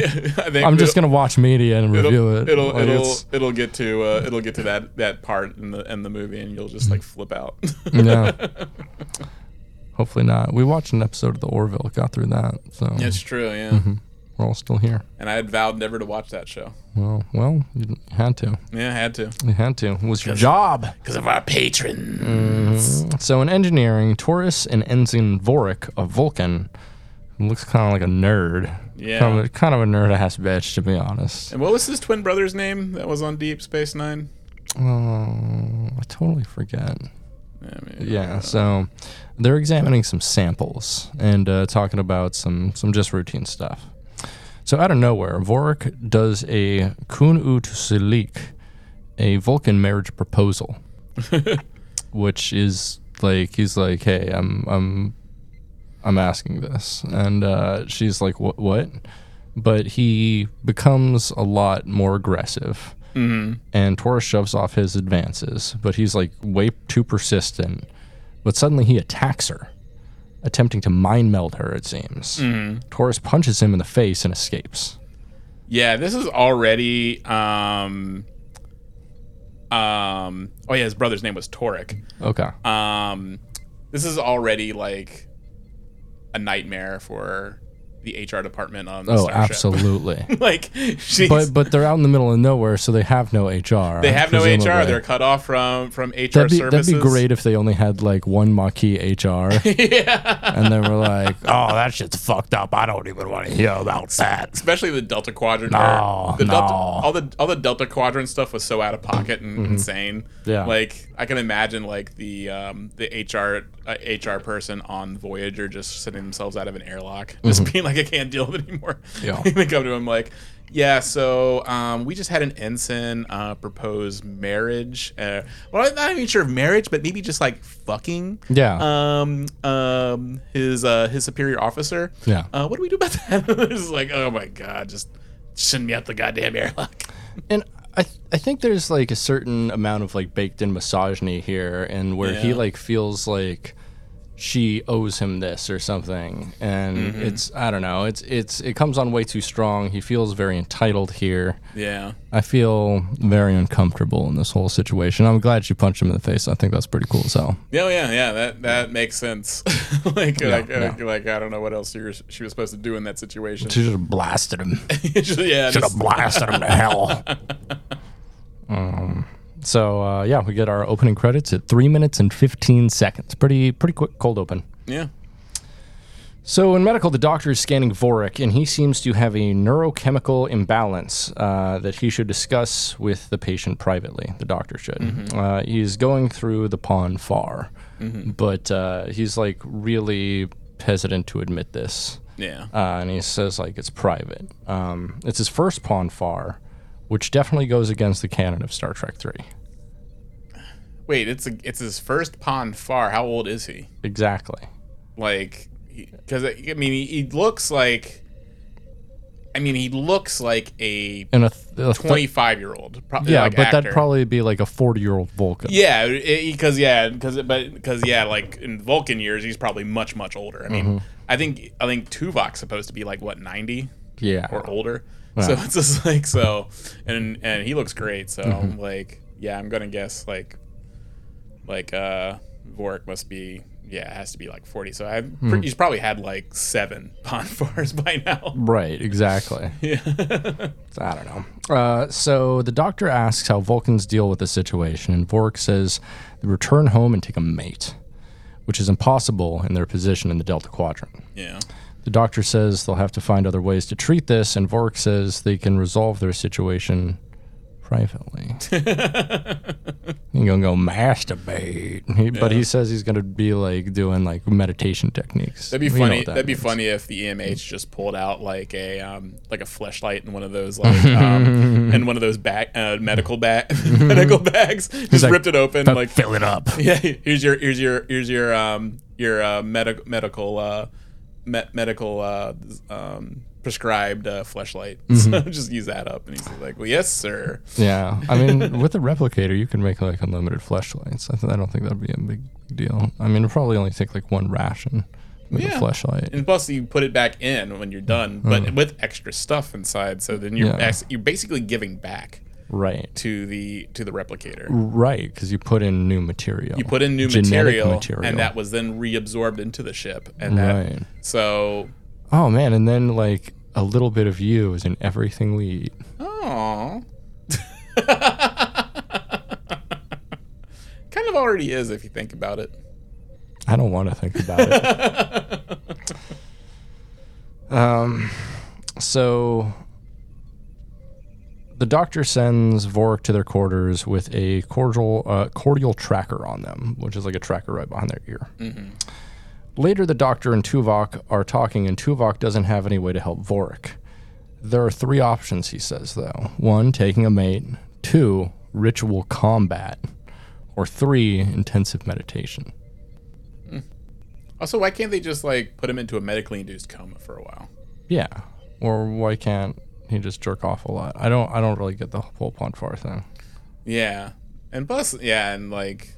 Speaker 2: think
Speaker 1: I'm just gonna watch media and review
Speaker 2: it'll,
Speaker 1: it.
Speaker 2: It'll
Speaker 1: Like,
Speaker 2: it'll it'll get to uh, it'll get to that that part in the in the movie, and you'll just like flip out.
Speaker 1: yeah. (laughs) Hopefully not. We watched an episode of the Orville, got through that, so
Speaker 2: it's true, yeah.
Speaker 1: Mm-hmm. We're all still here.
Speaker 2: And I had vowed never to watch that show.
Speaker 1: Well, well, you had to.
Speaker 2: Yeah, I had to
Speaker 1: You had to. It was your job.
Speaker 2: because of our patron.
Speaker 1: So in engineering, Torres and Ensign Vorik of Vulcan looks kind of like a nerd.
Speaker 2: Yeah.
Speaker 1: Kind of, a- kind of a nerd ass bitch, to be honest.
Speaker 2: And what was his twin brother's name that was on Deep Space Nine?
Speaker 1: Oh, I totally forget.
Speaker 2: I mean,
Speaker 1: Yeah, so they're examining some samples and uh, talking about some some just routine stuff. So out of nowhere, Vorik does a koon-ut so'lik, a Vulcan marriage proposal, (laughs) which is like he's like, "Hey, I'm I'm I'm asking this," and uh, she's like, "What? What?" But he becomes a lot more aggressive and Torres shoves off his advances, but he's like way too persistent. But suddenly he attacks her, attempting to mind meld her, it seems. Torres punches him in the face and escapes.
Speaker 2: Yeah, this is already um um oh yeah, his brother's name was Taurik.
Speaker 1: Okay.
Speaker 2: Um this is already like a nightmare for the HR department on the
Speaker 1: Oh,
Speaker 2: Starship.
Speaker 1: absolutely. (laughs)
Speaker 2: like she's
Speaker 1: but but they're out in the middle of nowhere, so they have no HR.
Speaker 2: they have no HR. They're cut off from from HR
Speaker 1: That'd be,
Speaker 2: services.
Speaker 1: that'd be great if they only had like one Maquis (laughs) HR. yeah. And they were like, (laughs) oh, that shit's fucked up. I don't even want to hear about that.
Speaker 2: especially the Delta Quadrant.
Speaker 1: No,
Speaker 2: the Delta, all the all the Delta Quadrant stuff was so out of pocket and insane.
Speaker 1: Mm-hmm. Yeah.
Speaker 2: like I can imagine like the um, the HR uh, HR person on Voyager just sitting themselves out of an airlock, just being like, I can't deal with it anymore.
Speaker 1: Yeah. (laughs)
Speaker 2: they come to him like. Yeah, so um, we just had an ensign uh, propose marriage. Uh, well, I'm not even sure of marriage, but maybe just like fucking.
Speaker 1: Yeah.
Speaker 2: Um. Um. His uh. His superior officer.
Speaker 1: Yeah.
Speaker 2: Uh, what do we do about (laughs) that? it's like, oh my god, just send me out the goddamn airlock. (laughs)
Speaker 1: And I th- I think there's like a certain amount of like baked in misogyny here, and where he like feels like she owes him this or something and
Speaker 2: Mm-hmm.
Speaker 1: it's i don't know it's it's it comes on way too strong he feels very entitled here
Speaker 2: Yeah.
Speaker 1: i feel very uncomfortable in this whole situation i'm glad she punched him in the face i think that's pretty cool so
Speaker 2: Yeah, yeah, yeah. That that makes sense. (laughs) like, like,
Speaker 1: yeah.
Speaker 2: like, like, I don't know what else were, she was supposed to do in that situation.
Speaker 1: she should have blasted him (laughs)
Speaker 2: yeah,
Speaker 1: should
Speaker 2: just-
Speaker 1: have blasted him to hell (laughs) um, so uh, yeah we get our opening credits at three minutes and 15 seconds pretty pretty quick cold open
Speaker 2: yeah.
Speaker 1: So in medical, the doctor is scanning Vorik, and he seems to have a neurochemical imbalance uh, that he should discuss with the patient privately. The doctor should. Uh, he's going through the pon farr, but uh, he's like really hesitant to admit this,
Speaker 2: Yeah.
Speaker 1: uh, and he says like it's private. Um, it's his first pon farr, which definitely goes against the canon of Star Trek Three.
Speaker 2: Wait, it's a, it's his first pon farr. How old is he?
Speaker 1: Exactly.
Speaker 2: Like, because I mean, he, he looks like. I mean, he looks like a
Speaker 1: And a, a
Speaker 2: 25 year old.
Speaker 1: yeah,
Speaker 2: like,
Speaker 1: but
Speaker 2: actor.
Speaker 1: that'd probably be like a forty-year-old Vulcan.
Speaker 2: Yeah, because yeah, because but because yeah, like in Vulcan years, he's probably much much older. I mean,
Speaker 1: Mm-hmm.
Speaker 2: I think I think Tuvok's supposed to be like what ninety
Speaker 1: Yeah.
Speaker 2: or older. So (laughs) it's just like so, and and he looks great. So
Speaker 1: Mm-hmm.
Speaker 2: like yeah, I'm gonna guess like like uh Vorik must be yeah, it has to be like forty. So I
Speaker 1: Mm-hmm.
Speaker 2: he's probably had like seven (laughs) Pon farrs by now.
Speaker 1: Right, exactly. (laughs)
Speaker 2: Yeah.
Speaker 1: I don't know. Uh, so the doctor asks how Vulcans deal with the situation, and Vorik says they return home and take a mate, which is impossible in their position in the Delta Quadrant.
Speaker 2: yeah.
Speaker 1: The doctor says they'll have to find other ways to treat this, and Vorik says they can resolve their situation privately. (laughs) He's gonna go masturbate, He- but he says he's gonna be like doing like meditation techniques.
Speaker 2: That'd be
Speaker 1: We
Speaker 2: funny.
Speaker 1: that
Speaker 2: That'd be funny if the EMH just pulled out like a um like a flashlight in one of those like um (laughs) in one of those back uh, medical bag (laughs) medical bags. Just
Speaker 1: like,
Speaker 2: ripped it open like
Speaker 1: fill it up.
Speaker 2: yeah. Here's your here's your here's your um your uh, medical medical uh me- medical uh um prescribed uh, fleshlight.
Speaker 1: Mm-hmm.
Speaker 2: So (laughs) just use that up, and he's like, "Well, yes, sir."
Speaker 1: Yeah, I (laughs) mean, with the replicator, you can make like unlimited flashlights. I, th- I don't think that'd be a big deal. I mean, it'd probably only take like one ration with
Speaker 2: Yeah.
Speaker 1: a flashlight.
Speaker 2: And plus, you put it back in when you're done, but with extra stuff inside. So then you're
Speaker 1: Mm. Yeah.
Speaker 2: ex- you're basically giving back
Speaker 1: Right,
Speaker 2: to the to the replicator.
Speaker 1: right, because you put in new material.
Speaker 2: You put in new material,
Speaker 1: material.
Speaker 2: and that was then reabsorbed into the ship. And that
Speaker 1: Right.
Speaker 2: so
Speaker 1: Oh man, and then like a little bit of you is in everything we eat.
Speaker 2: oh, (laughs) kind of already is if you think about it.
Speaker 1: I don't want to think about it. (laughs) um, so the doctor sends Vorik to their quarters with a cordial uh, cordial tracker on them, which is like a tracker right behind their ear. Later, the doctor and Tuvok are talking, and Tuvok doesn't have any way to help Vorik. There are three options, he says, though. One, taking a mate. Two, ritual combat. Or three, intensive meditation.
Speaker 2: Also, why can't they just like put him into a medically induced coma for a while?
Speaker 1: Yeah. Or why can't he just jerk off a lot? I don't I don't really get the whole Pon farr thing.
Speaker 2: Yeah, and plus, yeah, and like,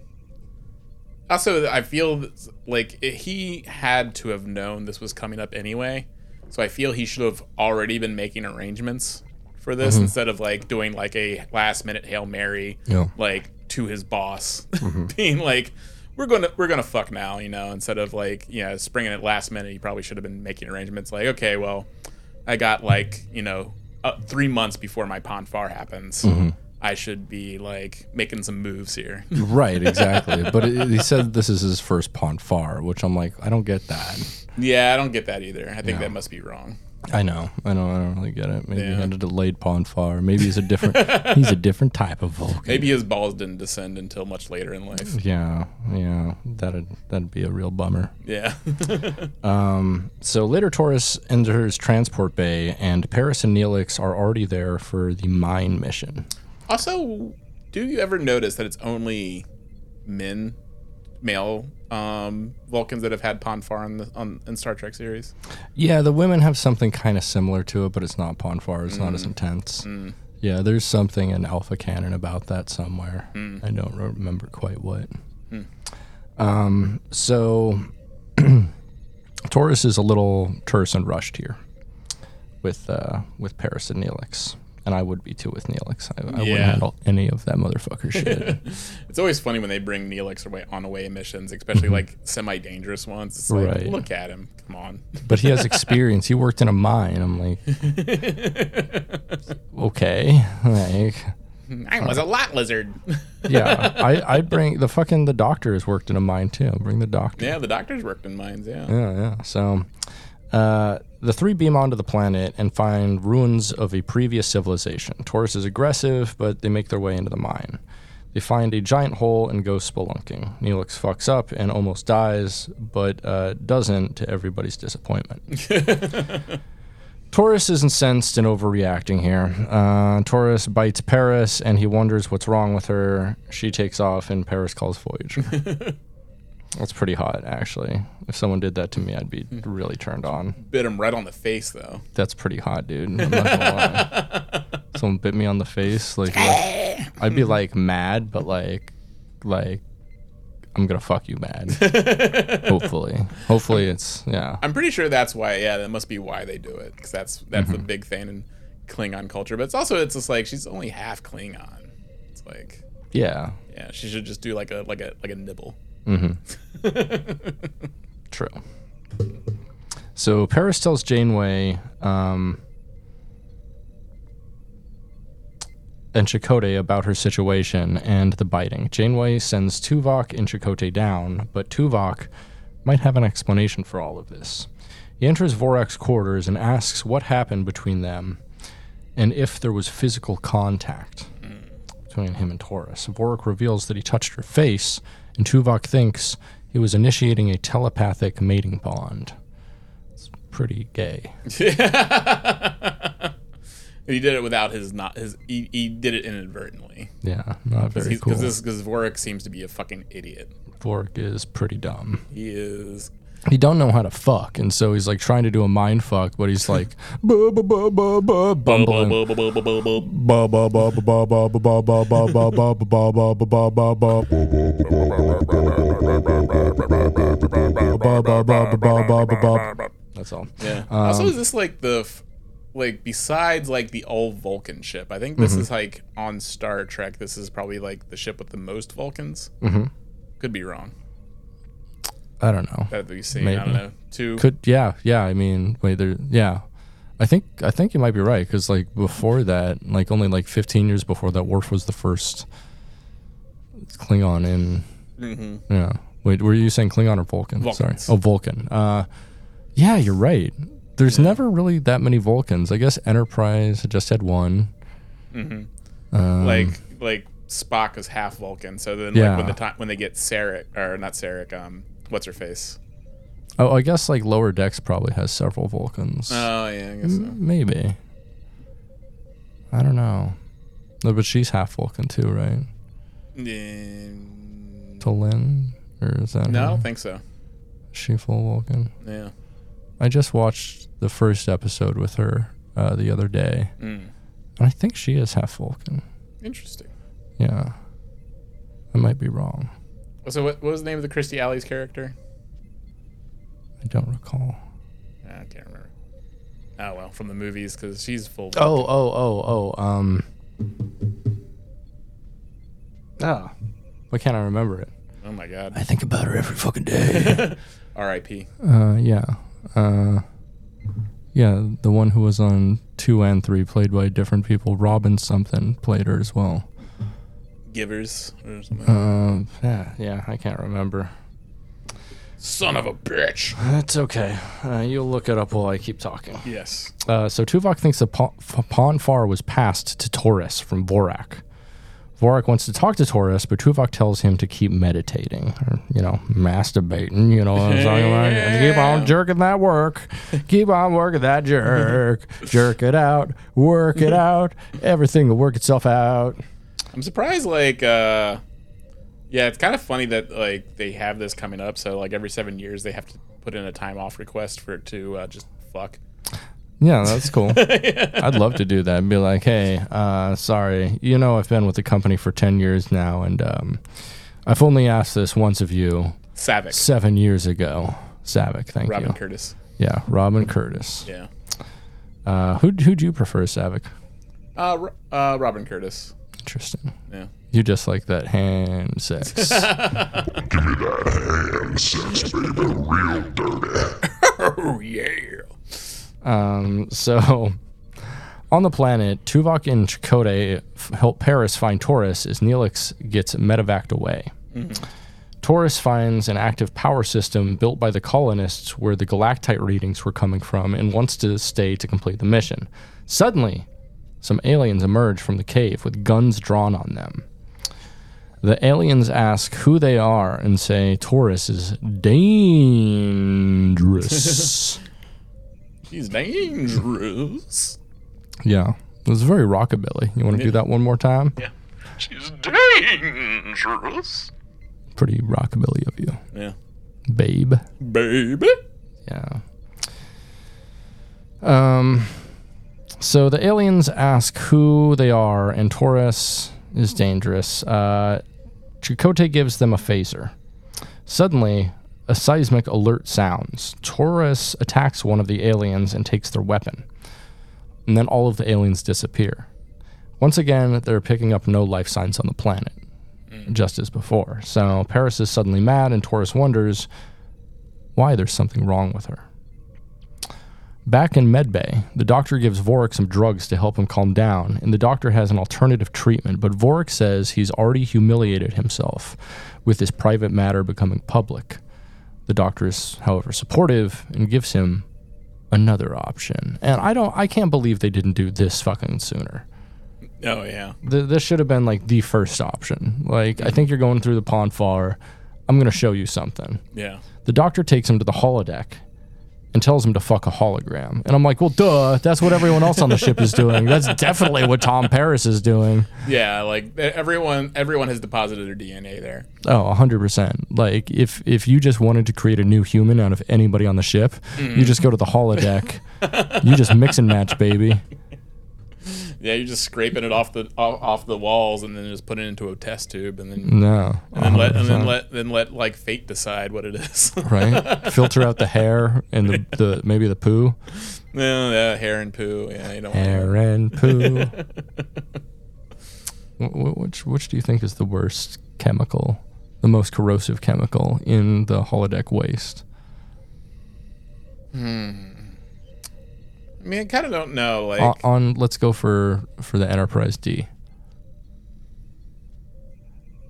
Speaker 2: also, I feel like it- he had to have known this was coming up anyway. So I feel he should have already been making arrangements for this mm-hmm. instead of like doing like a last minute hail mary,
Speaker 1: Yeah.
Speaker 2: like to his boss, mm-hmm. (laughs) being like, "We're gonna we're gonna fuck now," you know, instead of like you know springing it last minute. He probably should have been making arrangements like, okay, well, I got like you know uh, three months before my Pon farr happens. I should be like making some moves here. (laughs)
Speaker 1: Right, exactly. but (laughs) it, he said this is his first Pon farr, which I'm like, I don't get that.
Speaker 2: yeah, I don't get that either. I think
Speaker 1: Yeah.
Speaker 2: that must be wrong.
Speaker 1: I know, I know, I don't really get it. Maybe he
Speaker 2: Yeah.
Speaker 1: had a delayed Pon farr. Maybe he's a different (laughs) he's a different type of Vulcan.
Speaker 2: Maybe his balls didn't descend until much later in life.
Speaker 1: Yeah, yeah. That'd that'd be a real bummer.
Speaker 2: Yeah. (laughs)
Speaker 1: Um, so later, Torres enters transport bay, and Paris and Neelix are already there for the mine mission.
Speaker 2: also, do you ever notice that it's only men, male um, Vulcans that have had Pon farr on the on in Star Trek series?
Speaker 1: Yeah, the women have something kind of similar to it, but it's not Pon farr. It's not as intense. Yeah, there's something in Alpha Canon about that somewhere. I don't remember quite what. Um, so (clears throat) Torres is a little terse and rushed here with uh, with Paris and Neelix. And I would be too with Neelix. I, I wouldn't handle any of that motherfucker (laughs) shit.
Speaker 2: It's always funny when they bring Neelix away on away missions, especially like semi dangerous ones. It's like,
Speaker 1: Mm-hmm. Right.
Speaker 2: look at him. Come on.
Speaker 1: but he has experience. He worked in a mine. I'm like, (laughs) okay, like,
Speaker 2: I was a lot lizard.
Speaker 1: yeah. I (laughs) I bring the fucking the doctor has worked in a mine too. Bring the doctor.
Speaker 2: yeah, the doctors worked in mines. Yeah.
Speaker 1: Yeah, yeah. So uh, the three beam onto the planet and find ruins of a previous civilization. Torres is aggressive, but they make their way into the mine. They find a giant hole and go spelunking. Neelix fucks up and almost dies, but uh, doesn't to everybody's disappointment. (laughs) Torres is incensed and overreacting here. Uh, Torres bites Paris and he wonders what's wrong with her. She takes off and Paris calls Voyager. (laughs) That's pretty hot, actually. If someone did that to me, I'd be really turned on.
Speaker 2: Bit him right on the face though.
Speaker 1: That's pretty hot, dude. I'm not gonna lie. (laughs) Someone bit me on the face, like, like- I'd be like mad, but like, like, I'm gonna fuck you mad. (laughs) Hopefully, hopefully it's yeah.
Speaker 2: I'm pretty sure that's why. Yeah, that must be why they do it because that's that's
Speaker 1: Mm-hmm.
Speaker 2: the big thing in Klingon culture. But it's also it's just like she's only half Klingon. It's like
Speaker 1: Yeah,
Speaker 2: yeah, she should just do like a like a like a nibble.
Speaker 1: True. So Paris tells Janeway um, and Chakotay about her situation and the biting. Janeway sends Tuvok and Chakotay down, but Tuvok might have an explanation for all of this. He enters Vorik's quarters and asks what happened between them and if there was physical contact between him and Torres. Vorik reveals that he touched her face, and Tuvok thinks he was initiating a telepathic mating bond. It's pretty gay. (laughs)
Speaker 2: He did it without his not his. He, he did it inadvertently
Speaker 1: Yeah, not very cool.
Speaker 2: because Vorik seems to be a fucking idiot.
Speaker 1: Vorik is pretty dumb.
Speaker 2: He is
Speaker 1: he don't know how to fuck, and so he's like trying to do a mind fuck, but he's like. That's all.
Speaker 2: Yeah. Also, is this like the like besides like the old Vulcan ship? I think this is like on Star Trek. This is probably like the ship with the most Vulcans. Could be wrong.
Speaker 1: I don't know.
Speaker 2: That we've seen. I don't
Speaker 1: Maybe.
Speaker 2: know. Two.
Speaker 1: Could yeah, yeah. I mean, wait, there. Yeah, I think I think you might be right because like before that, like only like 15 years before that, Worf was the first Klingon in.
Speaker 2: Mm-hmm.
Speaker 1: Yeah. Wait, were you saying Klingon or Vulcan?
Speaker 2: Vulcans.
Speaker 1: Sorry. Oh, Vulcan. Uh, yeah, you're right. There's never really that many Vulcans. I guess Enterprise just had one. Um,
Speaker 2: like like Spock is half Vulcan. So then
Speaker 1: Yeah.
Speaker 2: like when the time when they get Sarek or not Sarek, um, what's her face?
Speaker 1: oh, I guess like Lower Decks probably has several Vulcans.
Speaker 2: Oh yeah, I guess so.
Speaker 1: Maybe. I don't know. No, but she's half Vulcan too, right?
Speaker 2: To
Speaker 1: Talin? Or is that
Speaker 2: no, I don't think so.
Speaker 1: Is she full Vulcan?
Speaker 2: Yeah.
Speaker 1: I just watched the first episode with her uh, the other day.
Speaker 2: Mm.
Speaker 1: And I think she is half Vulcan.
Speaker 2: Interesting.
Speaker 1: Yeah. I might be wrong.
Speaker 2: So what, what was the name of the Kirstie Alley's character?
Speaker 1: I don't recall.
Speaker 2: I can't remember. Oh well, from the movies because she's full.
Speaker 1: Oh, oh, oh, oh. Um. Ah. Why can't I remember it?
Speaker 2: Oh my god.
Speaker 1: I think about her every fucking day. (laughs)
Speaker 2: R.I.P.
Speaker 1: uh, yeah. Uh, yeah, the one who was on two and three, played by different people. Robin something played her as well.
Speaker 2: Givers or something.
Speaker 1: Um, yeah, yeah, I can't remember.
Speaker 2: Son of a bitch.
Speaker 1: That's okay. Uh, you'll look it up while I keep talking.
Speaker 2: Yes.
Speaker 1: Uh, so Tuvok thinks the pa- F- Pon farr was passed to Torres from Vorik. Vorik wants to talk to Torres, but Tuvok tells him to keep meditating, or, you know, masturbating, you know what I'm talking about? (laughs) And keep on jerking that work. Keep on working that jerk. (laughs) jerk it out. Work it out. Everything will work itself out.
Speaker 2: I'm surprised. Like, uh, yeah, it's kind of funny that like they have this coming up. So like every seven years they have to put in a time off request for it to uh, just fuck.
Speaker 1: Yeah, that's cool. (laughs) I'd love to do that and be like, hey, uh, sorry, you know, I've been with the company for 10 years now, and um, I've only asked this once of you
Speaker 2: Saavik.
Speaker 1: seven years ago. Saavik. Thank
Speaker 2: Robin
Speaker 1: you.
Speaker 2: Robin Curtis.
Speaker 1: Yeah, Robin Curtis.
Speaker 2: Yeah.
Speaker 1: Uh, who who'd you prefer, Saavik?
Speaker 2: Uh, uh, Robin Curtis.
Speaker 1: Interesting.
Speaker 2: Yeah.
Speaker 1: You just like that hand sex. (laughs)
Speaker 3: Give me that hand sex, baby, real dirty.
Speaker 2: Oh (laughs) yeah.
Speaker 1: Um, so, on the planet, Tuvok and Chakotay f- help Paris find Torres as Neelix gets medevaced away. Torres finds an active power system built by the colonists where the gallicite readings were coming from and wants to stay to complete the mission. Suddenly, some aliens emerge from the cave with guns drawn on them. The aliens ask who they are and say Torres is dangerous. (laughs)
Speaker 2: He's dangerous.
Speaker 1: Yeah. It was very rockabilly. You want to do that one more time?
Speaker 2: Yeah. She's dangerous.
Speaker 1: Pretty rockabilly of you,
Speaker 2: Yeah.
Speaker 1: babe.
Speaker 2: Baby.
Speaker 1: Yeah. Um so the aliens ask who they are and Torres is dangerous. Uh Chakotay gives them a phaser. Suddenly, a seismic alert sounds. Torres attacks one of the aliens and takes their weapon. And then all of the aliens disappear. Once again, they're picking up no life signs on the planet, just as before. So Paris is suddenly mad, and Torres wonders why there's something wrong with her. Back in medbay, the doctor gives Vorik some drugs to help him calm down, and the doctor has an alternative treatment, but Vorik says he's already humiliated himself with this private matter becoming public. The doctor is, however, supportive and gives him another option. And I don't I can't believe they didn't do this fucking sooner.
Speaker 2: Oh yeah.
Speaker 1: Th- this should have been like the first option. Like I think you're going through the Pon farr. I'm going to show you something.
Speaker 2: Yeah.
Speaker 1: The doctor takes him to the holodeck and tells him to fuck a hologram. And I'm like, well, duh, that's what everyone else on the ship is doing. That's definitely what Tom Paris is doing.
Speaker 2: Yeah. Like everyone, everyone has deposited their DNA there.
Speaker 1: Oh, 100%. Like, if, if you just wanted to create a new human out of anybody on the ship, you mm. just go to the holodeck. you just mix and match, baby. (laughs)
Speaker 2: Yeah, you're just scraping it off the off, the walls and then just put it into a test tube and then
Speaker 1: No.
Speaker 2: and then let and then let then let like fate decide what it is. (laughs)
Speaker 1: Right? Filter out the hair and the, the maybe the poo.
Speaker 2: no, yeah, hair and poo. Yeah, you don't want
Speaker 1: Hair and poo. (laughs) Wh- wh- which which do you think is the worst chemical, the most corrosive chemical in the holodeck waste? Hmm.
Speaker 2: I mean, I kind of don't know. Like,
Speaker 1: on, on let's go for for the Enterprise D.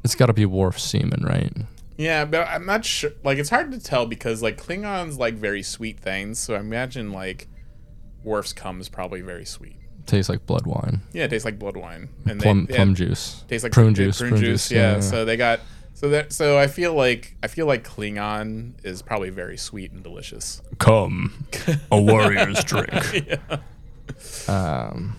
Speaker 1: It's got to be Worf semen, right?
Speaker 2: yeah, but I'm not sure. Like, it's hard to tell because like Klingons like very sweet things. So I imagine like Worf's cum is probably very sweet.
Speaker 1: Tastes like blood wine,
Speaker 2: Yeah, it tastes like blood wine and
Speaker 1: plum
Speaker 2: they,
Speaker 1: plum
Speaker 2: yeah,
Speaker 1: juice,
Speaker 2: tastes like
Speaker 1: prune
Speaker 2: yeah,
Speaker 1: juice,
Speaker 2: Prune, juice.
Speaker 1: yeah,
Speaker 2: Yeah.
Speaker 1: yeah.
Speaker 2: So they got. So that so I feel like I feel like Klingon is probably very sweet and delicious.
Speaker 1: Come, a warrior's (laughs) drink. yeah. Um,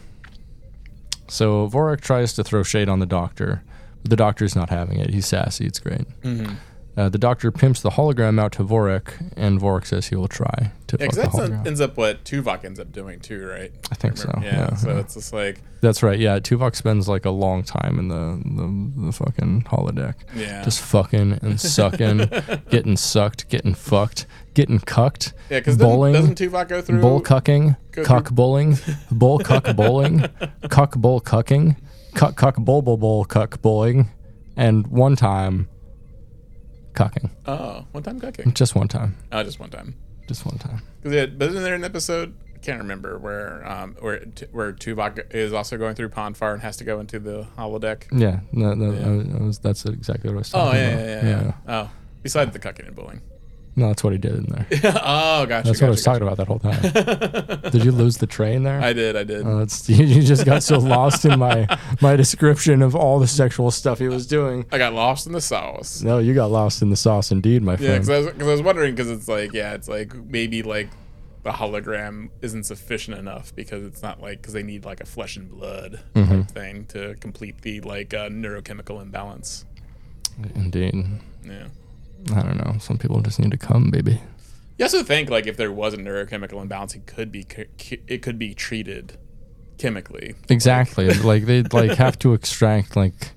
Speaker 1: so Vorik tries to throw shade on the doctor, but the doctor's not having it. He's sassy. It's great.
Speaker 2: Mm-hmm.
Speaker 1: Uh, the doctor pimps the hologram out to Vorik, and Vorik says he will try to
Speaker 2: Yeah,
Speaker 1: fuck the
Speaker 2: that
Speaker 1: hologram.
Speaker 2: ends up what Tuvok ends up doing too, right?
Speaker 1: I think so.
Speaker 2: Yeah.
Speaker 1: Yeah,
Speaker 2: so
Speaker 1: yeah.
Speaker 2: it's just like
Speaker 1: That's right. Yeah, Tuvok spends like a long time in the the, the fucking holodeck.
Speaker 2: yeah.
Speaker 1: Just fucking and sucking, (laughs) getting sucked, getting fucked, getting cucked,
Speaker 2: yeah, because
Speaker 1: bowling,
Speaker 2: doesn't, doesn't Tuvok go through
Speaker 1: bull cucking, cuck bowling, bull cuck (laughs) bowling, cuck bull cucking, cuck cuck bull bull bull cuck bowling, and one time cucking.
Speaker 2: Oh, one time cooking.
Speaker 1: Just one time.
Speaker 2: Oh, just one time.
Speaker 1: Just one time.
Speaker 2: Because it, but isn't there an episode? I can't remember where um where T- where Tuvok is also going through Pon farr and has to go into the holodeck.
Speaker 1: Yeah, no, no,
Speaker 2: Yeah.
Speaker 1: I was, I was- that's exactly what I was
Speaker 2: Oh yeah,
Speaker 1: about.
Speaker 2: yeah, yeah, yeah. Oh, besides the cucking and bullying.
Speaker 1: No, that's what he did in there. (laughs)
Speaker 2: oh, gotcha.
Speaker 1: That's what I was talking about that whole time. did you lose the train there?
Speaker 2: I did, I did.
Speaker 1: Oh, that's, (laughs) you just got so lost in my my description of all the sexual stuff he was doing.
Speaker 2: I got lost in the sauce.
Speaker 1: No, you got lost in the sauce, indeed, my
Speaker 2: Yeah,
Speaker 1: friend.
Speaker 2: because I, was- 'cause I was wondering because it's like yeah, it's like maybe like the hologram isn't sufficient enough because it's not like because they need like a flesh and blood
Speaker 1: Mm-hmm.
Speaker 2: type thing to complete the like uh, neurochemical imbalance.
Speaker 1: Indeed.
Speaker 2: Yeah.
Speaker 1: I don't know. Some people just need to come, baby.
Speaker 2: You also think like if there was a neurochemical imbalance, it could be it could be treated chemically.
Speaker 1: Exactly. like they'd (laughs) like have to extract like,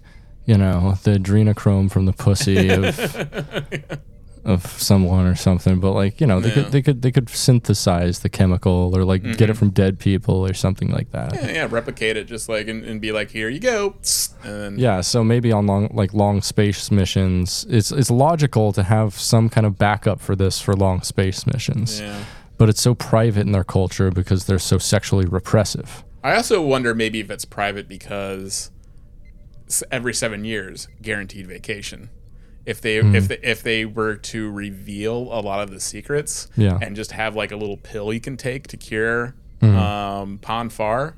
Speaker 1: you know, the adrenochrome from the pussy of (laughs) of someone or something, but like you know, they
Speaker 2: Yeah.
Speaker 1: could they could they could synthesize the chemical or like get it from dead people or something like that.
Speaker 2: Mm-hmm. Yeah, yeah, replicate it just like and, and be like, here you go. And
Speaker 1: Yeah, so maybe on long like long space missions, it's it's logical to have some kind of backup for this for long space missions.
Speaker 2: yeah.
Speaker 1: But it's so private in their culture because they're so sexually repressive.
Speaker 2: I also wonder maybe if it's private because every seven years, guaranteed vacation. If they
Speaker 1: Hmm.
Speaker 2: if they, if they were to reveal a lot of the secrets
Speaker 1: Yeah.
Speaker 2: and just have like a little pill you can take to cure
Speaker 1: Hmm.
Speaker 2: um, Pon farr,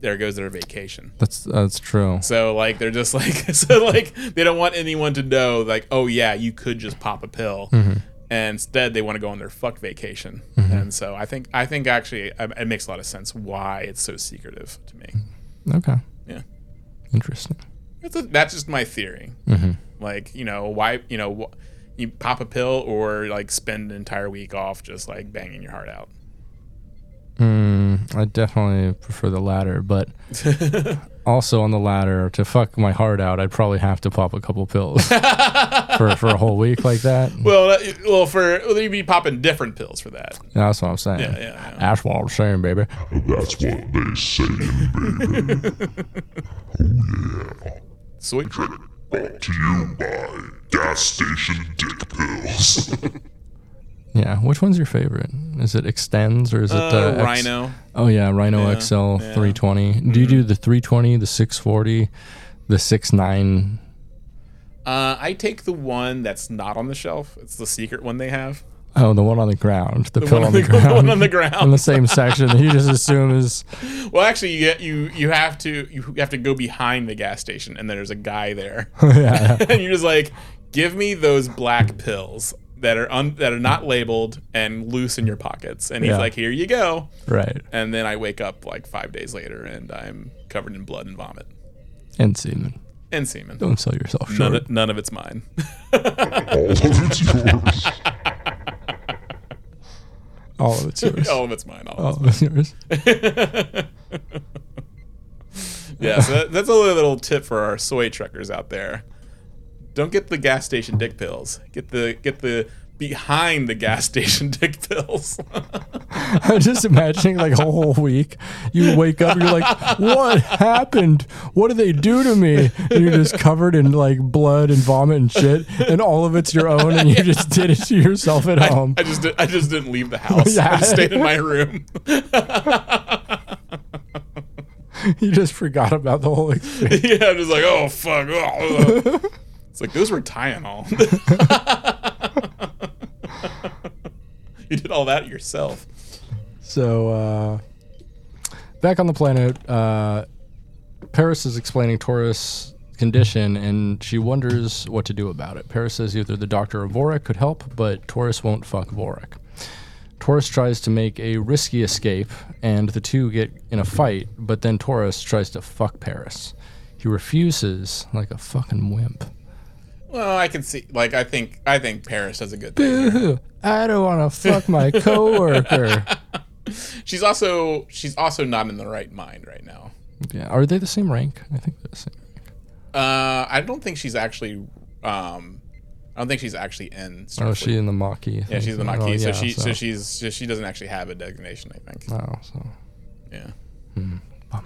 Speaker 2: there goes their vacation.
Speaker 1: That's that's true.
Speaker 2: So like they're just (laughs) like so like they don't want anyone to know like oh yeah you could just pop a pill.
Speaker 1: Mm-hmm.
Speaker 2: And instead, they want to go on their fuck vacation, and so I think I think actually it makes a lot of sense why it's so secretive to me.
Speaker 1: Okay.
Speaker 2: Yeah.
Speaker 1: Interesting.
Speaker 2: That's, a, that's just my theory.
Speaker 1: Mm-hmm.
Speaker 2: Like, you know, why, you know, wh- you pop a pill or like spend an entire week off just like banging your heart out.
Speaker 1: Mm, I definitely prefer the latter, but (laughs) also on the latter, to fuck my heart out, I'd probably have to pop a couple pills (laughs) for for a whole week like that.
Speaker 2: Well, that, well, for well, you'd be popping different pills for that.
Speaker 1: Yeah, that's what I'm saying.
Speaker 2: Yeah, yeah, yeah.
Speaker 1: That's what I'm saying, baby.
Speaker 3: That's what they say, baby. (laughs)
Speaker 2: Sweet.
Speaker 3: Brought to you by gas station dick pills. (laughs)
Speaker 1: Yeah, which one's your favorite? Is it Extenze or is it
Speaker 2: Uh,
Speaker 1: uh, X-
Speaker 2: Rhino.
Speaker 1: Oh yeah, Rhino
Speaker 2: Yeah,
Speaker 1: XL
Speaker 2: yeah. Mm-hmm.
Speaker 1: 320. Do you do the 320, the 640, the 69?
Speaker 2: Uh, I take the one that's not on the shelf. It's the secret one they have.
Speaker 1: Oh, the one on the ground, the, pill
Speaker 2: one
Speaker 1: on the,
Speaker 2: the,
Speaker 1: ground, (laughs)
Speaker 2: one on the
Speaker 1: in
Speaker 2: ground.
Speaker 1: the same section. that you just assume is (laughs)
Speaker 2: Well, actually, you get you you have to you have to go behind the gas station, and there's a guy there, (laughs) oh,
Speaker 1: yeah.
Speaker 2: and you're just like, give me those black pills that are un, that are not labeled and loose in your pockets. And he's
Speaker 1: Yeah.
Speaker 2: like, here you go.
Speaker 1: Right.
Speaker 2: And then I wake up like five days later, and I'm covered in blood and vomit
Speaker 1: And semen.
Speaker 2: and semen.
Speaker 1: Don't sell yourself
Speaker 2: None of, none of it's mine.
Speaker 3: All of it's yours.
Speaker 1: All of it's (laughs) yours.
Speaker 2: All of it's mine. All of
Speaker 1: All of it's yours. (laughs)
Speaker 2: Yeah, so that, that's a little tip for our soy truckers out there. Don't get the gas station dick pills. Get the get the behind the gas (laughs) station dick pills. (laughs)
Speaker 1: I'm just imagining like a whole week. You wake up, you're like, "What happened? What did they do to me?" And you're just covered in like blood and vomit and shit, and all of it's your own, and you just did it to yourself at home.
Speaker 2: I just did, I just didn't leave the house. I
Speaker 1: Yeah.
Speaker 2: just stayed in my room. (laughs)
Speaker 1: You just forgot about the whole experience.
Speaker 2: yeah, I'm just like, oh fuck. oh, uh." It's like those were Tylenol. You did all that yourself.
Speaker 1: So, uh, back on the planet, uh, Paris is explaining Torres' condition, and she wonders what to do about it. Paris says either the doctor or Vorik could help, but Torres won't fuck Vorik. Torres tries to make a risky escape, and the two get in a fight, but then Torres tries to fuck Paris. He refuses like a fucking wimp.
Speaker 2: Well, I can see. Like, I think I think Paris does a good thing.
Speaker 1: Boo! I don't want to fuck my coworker. (laughs)
Speaker 2: She's also she's also not in the right mind right now.
Speaker 1: yeah, are they the same rank? I think they're the same.
Speaker 2: Uh, I don't think she's actually. Um, I don't think she's actually in.
Speaker 1: Oh,
Speaker 2: Starfleet.
Speaker 1: is she in the Maquis?
Speaker 2: yeah, she's in the
Speaker 1: Oh,
Speaker 2: Maquis. so
Speaker 1: yeah,
Speaker 2: she so, she's so she doesn't actually have a designation. I think.
Speaker 1: Oh, so
Speaker 2: Yeah.
Speaker 1: Hmm,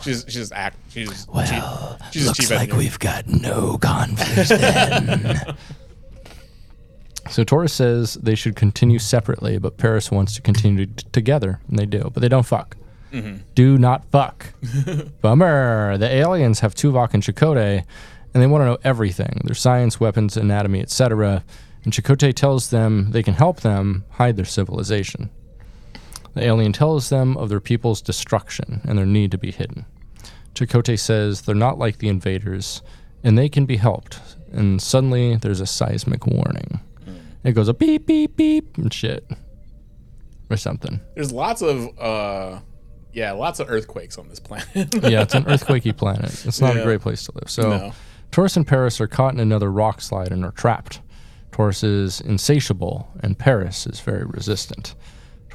Speaker 2: She's she's just act. She's just well. She's just chief engineer.
Speaker 1: we've got no conflict then. (laughs) so Torres says they should continue separately, but Paris wants to continue t- together, and they do, but they don't fuck. Mm-hmm. Do not fuck. (laughs) Bummer. The aliens have Tuvok and Chakotay, and they want to know everything: their science, weapons, anatomy, etc. And Chakotay tells them they can help them hide their civilization. The alien tells them of their people's destruction and their need to be hidden. Chakotay says they're not like the invaders and they can be helped. And suddenly there's a seismic warning. It goes a beep, beep, beep, and shit. Or something.
Speaker 2: There's lots of uh, yeah, lots of earthquakes on this planet. (laughs)
Speaker 1: Yeah, it's an (laughs) earthquakey planet. It's not
Speaker 2: Yeah.
Speaker 1: a great place to live. So
Speaker 2: No.
Speaker 1: Torres and Paris are caught in another rock slide and are trapped. Torres is insatiable and Paris is very resistant.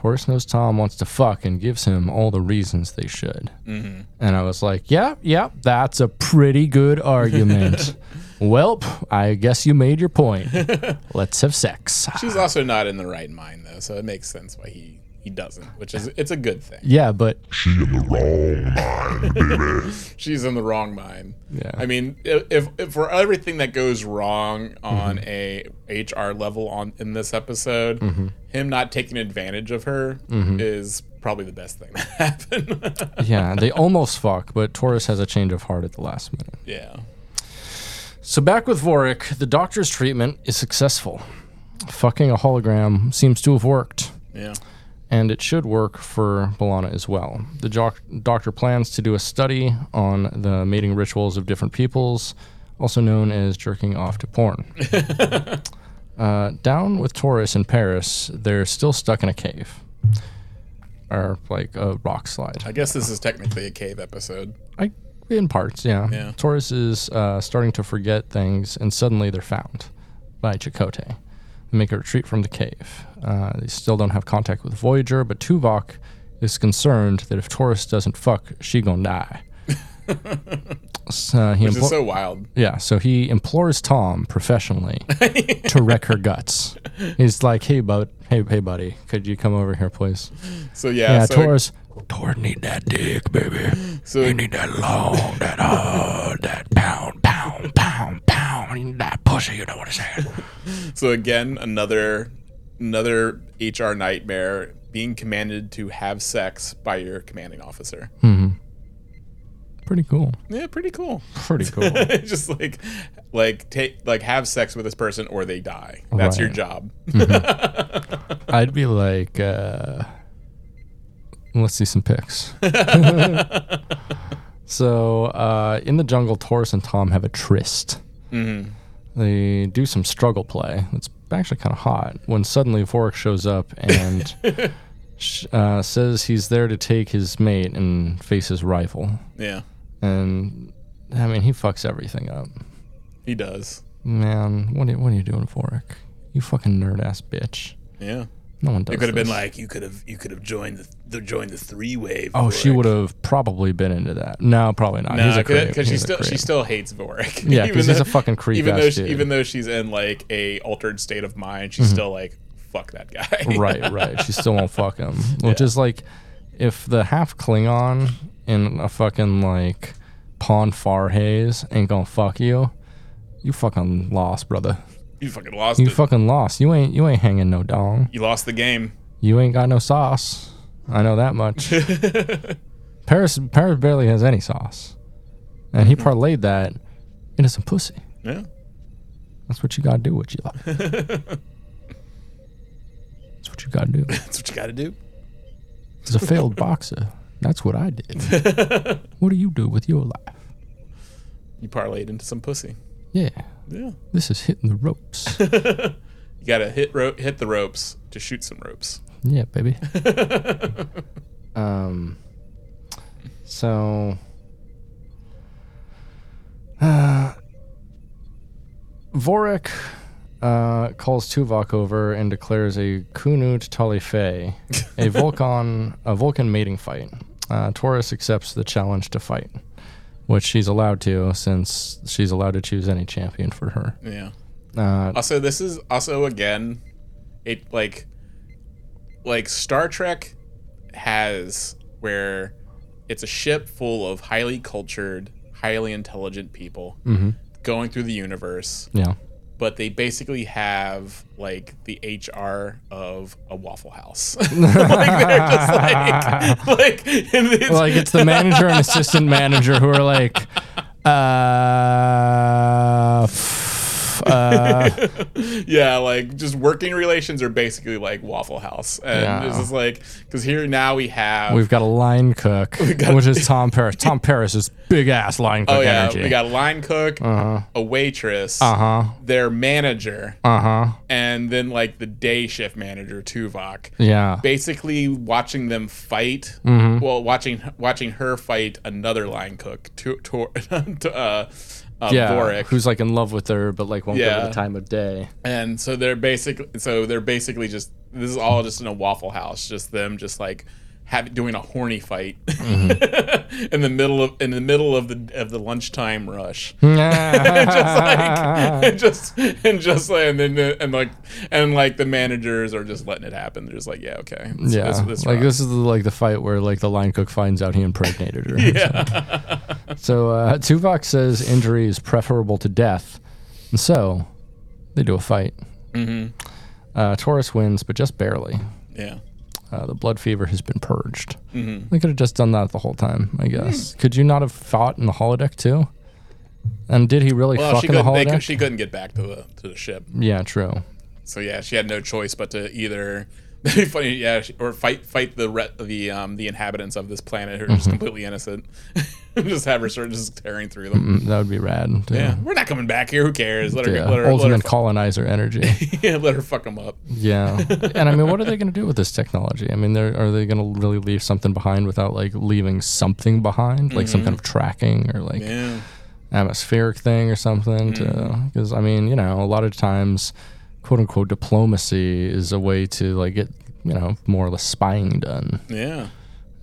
Speaker 1: Torres knows Tom wants to fuck and gives him all the reasons they should.
Speaker 2: Mm-hmm.
Speaker 1: And I was like, yeah, yeah, that's a pretty good argument. (laughs) Welp, I guess you made your point. (laughs) Let's have sex.
Speaker 2: She's also not in the right mind though, so it makes sense why he he doesn't, which is it's a good thing.
Speaker 1: Yeah, but
Speaker 3: She in the wrong mind, baby. (laughs)
Speaker 2: She's in the wrong mind.
Speaker 1: Yeah.
Speaker 2: I mean, if, if, if for everything that goes wrong on
Speaker 1: Mm-hmm.
Speaker 2: a HR level on in this episode,
Speaker 1: Mm-hmm.
Speaker 2: him not taking advantage of her is probably the best thing (laughs) that happened. (laughs)
Speaker 1: yeah, they almost fuck, but Torres has a change of heart at the last minute.
Speaker 2: yeah.
Speaker 1: So back with Vorik, the doctor's treatment is successful. Fucking a hologram seems to have worked.
Speaker 2: Yeah.
Speaker 1: And it should work for B'Elanna as well. The joc- doctor plans to do a study on the mating rituals of different peoples, also known as jerking off to porn. (laughs) uh, down with Torres in Paris, they're still stuck in a cave. Or like a rock slide.
Speaker 2: I guess this is technically a cave episode.
Speaker 1: I, in parts, yeah.
Speaker 2: Yeah.
Speaker 1: Torres is uh, starting to forget things, and suddenly they're found by Chakotay. Make a retreat from the cave. Uh, they still don't have contact with Voyager, but Tuvok is concerned that if Torres doesn't fuck, she gonna die. (laughs) so he
Speaker 2: Which
Speaker 1: implo-
Speaker 2: is so wild.
Speaker 1: yeah, so he implores Tom professionally to (laughs) wreck her guts. He's like, "Hey, bud, hey, hey, buddy, could you come over here, please?"
Speaker 2: So yeah,
Speaker 1: Yeah,
Speaker 2: so,
Speaker 1: Torres.
Speaker 3: Torres need that dick, baby.
Speaker 2: so
Speaker 3: He need that long, that hard, that pound, pound, pound, pound. He need that pussy, you know what I'm saying? (laughs)
Speaker 2: so again, another another HR nightmare being commanded to have sex by your commanding officer.
Speaker 1: Pretty cool.
Speaker 2: Yeah, pretty cool.
Speaker 1: Pretty (laughs) cool.
Speaker 2: just like like take like have sex with this person or they die. That's your
Speaker 1: Right.
Speaker 2: job.
Speaker 1: I'd be like, uh, let's see some pics. (laughs) so, uh, in the jungle, Torres and Tom have a tryst. They do some struggle play. It's actually kind of hot when suddenly Vorik shows up and (laughs) uh, says he's there to take his mate and face his rival.
Speaker 2: Yeah.
Speaker 1: And I mean, he fucks everything up.
Speaker 2: He does.
Speaker 1: Man, what are, what are you doing, Vorik? You fucking nerd ass bitch.
Speaker 2: Yeah.
Speaker 1: No one does.
Speaker 2: It could have been like you could have you could have joined the, the joined the three wave.
Speaker 1: Oh, she would have probably been into that. No, probably not.
Speaker 2: No, because she still she still hates Vorik.
Speaker 1: Yeah, (laughs) because he's a fucking creep
Speaker 2: Even though she, even though she's in like a altered state of mind, she's mm-hmm. still like fuck that guy.
Speaker 1: right, right. (laughs) She still won't fuck him. Which
Speaker 2: Yeah.
Speaker 1: is like, if the half Klingon in a fucking like Pon farr haze ain't gonna fuck you, you fucking lost, brother.
Speaker 2: You fucking lost
Speaker 1: You
Speaker 2: it.
Speaker 1: fucking lost. You ain't you ain't hanging no dong.
Speaker 2: you lost the game.
Speaker 1: You ain't got no sauce. I know that much. (laughs) Paris Paris barely has any sauce, and he parlayed that into some pussy.
Speaker 2: Yeah.
Speaker 1: That's what you gotta do with your life. That's what you gotta do. (laughs)
Speaker 2: That's what you got to do.
Speaker 1: As a failed boxer, that's what I did. (laughs) what do you do with your life?
Speaker 2: You parlayed into some pussy.
Speaker 1: Yeah,
Speaker 2: Yeah.
Speaker 1: this is hitting the ropes. (laughs)
Speaker 2: You got to hit ro- hit the ropes to shoot some ropes.
Speaker 1: yeah, baby. (laughs) um. So. Uh, Vorik uh, calls Tuvok over and declares a koon-ut kal-if-fee, a (laughs) Vulcan a Vulcan mating fight. Uh, Torres accepts the challenge to fight, which she's allowed to since she's allowed to choose any champion for her.
Speaker 2: Yeah.
Speaker 1: Uh,
Speaker 2: Also, this is also again, it like, like Star Trek has where it's a ship full of highly cultured, highly intelligent people going through the universe,
Speaker 1: yeah.
Speaker 2: But they basically have like the HR of a Waffle House. (laughs) like they're just like, (laughs) like, it's,
Speaker 1: like it's the manager and (laughs) assistant manager who are like, uh, f- uh (laughs)
Speaker 2: yeah, like just working relations are basically like Waffle House, and
Speaker 1: Yeah.
Speaker 2: it's just like because here now we have
Speaker 1: we've got a line cook, (laughs) which is (laughs) Tom Paris. Tom Paris is big ass line cook
Speaker 2: Oh yeah,
Speaker 1: energy.
Speaker 2: we got a line cook, a waitress,
Speaker 1: uh huh,
Speaker 2: their manager,
Speaker 1: uh huh,
Speaker 2: and then like the day shift manager Tuvok.
Speaker 1: yeah,
Speaker 2: Basically, watching them fight.
Speaker 1: Mm-hmm.
Speaker 2: Well, watching watching her fight another line cook, to, to, to, uh, uh,
Speaker 1: yeah.
Speaker 2: Vorik.
Speaker 1: Who's like in love with her, but like won't give her the time of day.
Speaker 2: and so they're basically so they're basically just this is all just in a Waffle House, just them just like have, doing a horny fight
Speaker 1: Mm-hmm. (laughs)
Speaker 2: in the middle of in the middle of the of the lunchtime rush. (laughs) just like and (laughs) just and just like and then and like and like the managers are just letting it happen. They're just like, yeah, okay, This-
Speaker 1: yeah,
Speaker 2: this- this
Speaker 1: like this is the, like the fight where like the line cook finds out he impregnated her.
Speaker 2: Yeah,
Speaker 1: So uh, Tuvok says injury is preferable to death, and so they do a fight.
Speaker 2: Mm-hmm.
Speaker 1: Uh, Torres wins, but just barely.
Speaker 2: yeah.
Speaker 1: Uh, the blood fever has been purged.
Speaker 2: Mm-hmm.
Speaker 1: They could have just done that the whole time, I guess. Could you not have fought in the holodeck too? And did he really
Speaker 2: Well,
Speaker 1: fuck in the.
Speaker 2: They,
Speaker 1: holodeck?
Speaker 2: could- she couldn't get back to the to the ship.
Speaker 1: yeah, true.
Speaker 2: So yeah, she had no choice but to either (laughs) be funny, yeah, or fight fight the re- the um the inhabitants of this planet who are
Speaker 1: Mm-hmm.
Speaker 2: just completely innocent. (laughs) just have her start just tearing through them.
Speaker 1: Mm, that would be rad. too.
Speaker 2: Yeah, we're not coming back here. Who cares? Let her,
Speaker 1: Yeah,
Speaker 2: let her, let her,
Speaker 1: colonizer energy. (laughs)
Speaker 2: yeah, let her fuck them up.
Speaker 1: Yeah, and I mean, what are they going to do with this technology? I mean, they're, are they going to really leave something behind without like leaving something behind, like some kind of tracking or like
Speaker 2: Yeah,
Speaker 1: atmospheric thing or something?
Speaker 2: Mm-hmm.
Speaker 1: Because I mean, you know, a lot of times, quote unquote, diplomacy is a way to like get you know more or less spying done,
Speaker 2: yeah,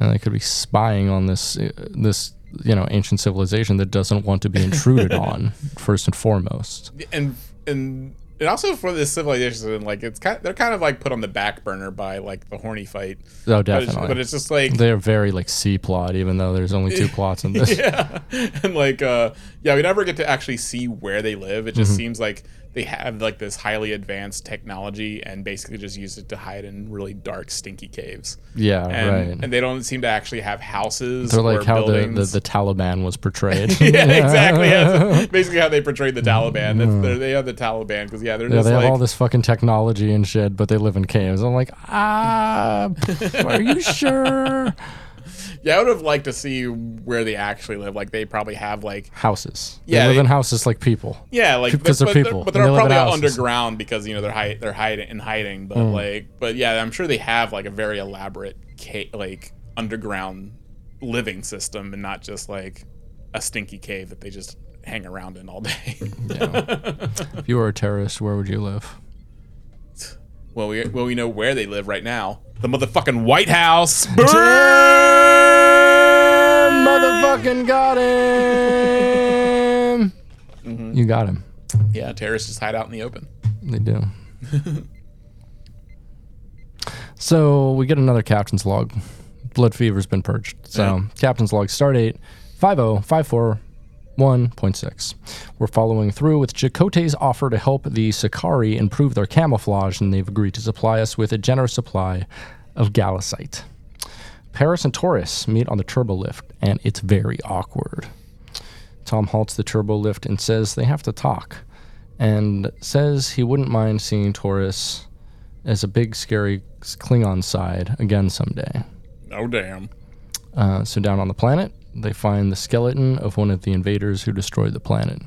Speaker 1: and they could be spying on this uh, this you know ancient civilization that doesn't want to be intruded (laughs) on first and foremost.
Speaker 2: and and. And also for this civilization, like it's kind, they're kind of like put on the back burner by like the horny fight.
Speaker 1: Oh,
Speaker 2: But it's,
Speaker 1: definitely.
Speaker 2: but it's just like
Speaker 1: They're very like C plot, even though there's only two (laughs) plots in this. (laughs)
Speaker 2: yeah and like uh yeah we never get to actually see where they live it
Speaker 1: Mm-hmm.
Speaker 2: just seems like they have like this highly advanced technology and basically just use it to hide in really dark stinky caves
Speaker 1: Yeah,
Speaker 2: and,
Speaker 1: right.
Speaker 2: and they don't seem to actually have houses
Speaker 1: They're
Speaker 2: or
Speaker 1: like how the, the, the Taliban was portrayed. (laughs)
Speaker 2: yeah, exactly. That's (laughs) basically how they portrayed the Taliban. That's, they're, the Taliban because yeah, they're.
Speaker 1: Yeah, they have
Speaker 2: like
Speaker 1: all this fucking technology and shit, but they live in caves. I'm like, ah, are you (laughs) sure?
Speaker 2: Yeah. I would have liked to see where they actually live. Like they probably have like
Speaker 1: Houses.
Speaker 2: Yeah,
Speaker 1: they live
Speaker 2: they-
Speaker 1: in houses like people.
Speaker 2: Yeah, like
Speaker 1: Because they're
Speaker 2: but
Speaker 1: people,
Speaker 2: but they're
Speaker 1: they
Speaker 2: probably underground because you know they're hide, they're hiding in hiding. But
Speaker 1: Mm.
Speaker 2: like, but yeah, I'm sure they have like a very elaborate ca- like underground living system and not just like a stinky cave that they just hang around in all day. (laughs)
Speaker 1: If you were a terrorist, where would you live?
Speaker 2: Well, we well we know where they live right now. The motherfucking White House. Burn!
Speaker 1: Motherfucking got him.
Speaker 2: mm-hmm.
Speaker 1: You got him.
Speaker 2: Yeah, terrorists just hide out in the open.
Speaker 1: They do. (laughs) so we get another captain's log. Blood fever's been purged. So
Speaker 2: yeah.
Speaker 1: captain's log stardate 5054 1.6. We're following through with Chakotay's offer to help the Sakari improve their camouflage, and they've agreed to supply us with a generous supply of gallicite. Paris and Torres meet on the turbo lift, and it's very awkward. Tom halts the turbo lift and says they have to talk, and says he wouldn't mind seeing Torres as a big, scary Klingon side again someday.
Speaker 2: Oh, damn.
Speaker 1: Uh, so, down on the planet, they find the skeleton of one of the invaders who destroyed the planet.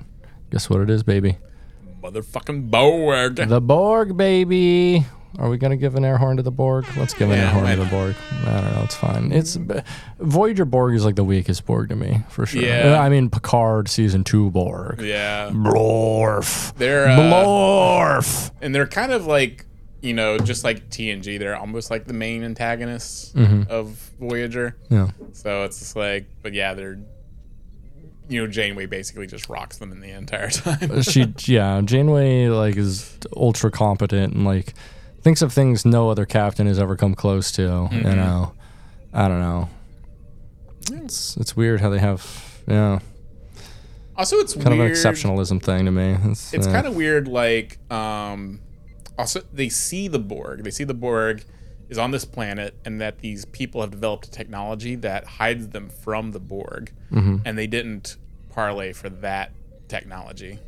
Speaker 1: Guess what it is, baby?
Speaker 2: Motherfucking Borg.
Speaker 1: The Borg, baby. Are we gonna give an air horn to the Borg? Let's give an
Speaker 2: Yeah,
Speaker 1: air horn to the? Borg. I don't know. It's fine. It's Voyager Borg is like the weakest Borg to me for sure.
Speaker 2: Yeah.
Speaker 1: I mean Picard season two Borg.
Speaker 2: yeah.
Speaker 1: Blorf.
Speaker 2: They're uh,
Speaker 1: Blorf.
Speaker 2: and they're kind of like you know just like TNG they're almost like the main antagonists
Speaker 1: Mm-hmm.
Speaker 2: of Voyager.
Speaker 1: Yeah.
Speaker 2: so it's just like but yeah they're you know Janeway basically just rocks them in the entire (laughs) time.
Speaker 1: She yeah janeway like is ultra competent and like thinks of things no other captain has ever come close to
Speaker 2: Mm-hmm.
Speaker 1: you know. I don't know. It's it's weird how they have yeah.
Speaker 2: Also it's
Speaker 1: kind
Speaker 2: weird
Speaker 1: of an exceptionalism thing to me. It's,
Speaker 2: it's
Speaker 1: uh,
Speaker 2: kind of weird like um also they see the Borg. They see the Borg is on this planet and that these people have developed a technology that hides them from the Borg.
Speaker 1: Mm-hmm.
Speaker 2: and they didn't parlay for that technology.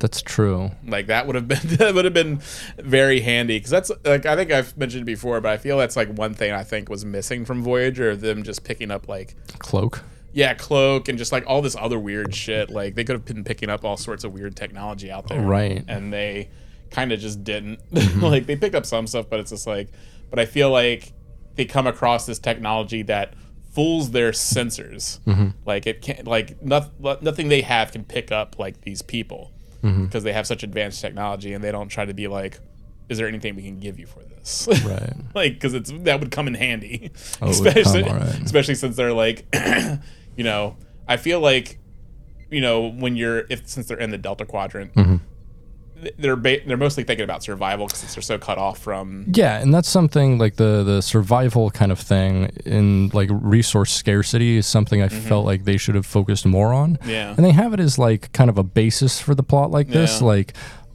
Speaker 1: That's true.
Speaker 2: Like that would have been (laughs) that would have been very handy. Because that's like I think I've mentioned before, but I feel that's like one thing I think was missing from Voyager of them just picking up like
Speaker 1: cloak.
Speaker 2: Yeah cloak and just like all this other weird shit. Like they could have been picking up all sorts of weird technology out there,
Speaker 1: Right.
Speaker 2: And they kind of just didn't. (laughs) Mm-hmm. like they picked up some stuff, but it's just like, but I feel like they come across this technology that fools their sensors. Mm-hmm. Like it can't like nothing nothing they have can pick up like these people mm-hmm. because they have such advanced technology and they don't try to be like is there anything we can give you for this?
Speaker 1: Right. (laughs)
Speaker 2: like, because it's that would come in handy,
Speaker 1: Oh, (laughs)
Speaker 2: especially
Speaker 1: come, alright.
Speaker 2: especially since they're like, (clears throat) you know, I feel like, you know, when you're if since they're in the Delta Quadrant.
Speaker 1: Mm-hmm.
Speaker 2: Th- They're ba- they're mostly thinking about survival because they're so cut off from
Speaker 1: Yeah, and that's something like the the survival kind of thing in like resource scarcity is something I felt like they should have focused more on.
Speaker 2: Mm-hmm. Yeah.
Speaker 1: And they have it as like kind of a basis for the plot like this,
Speaker 2: Yeah.
Speaker 1: like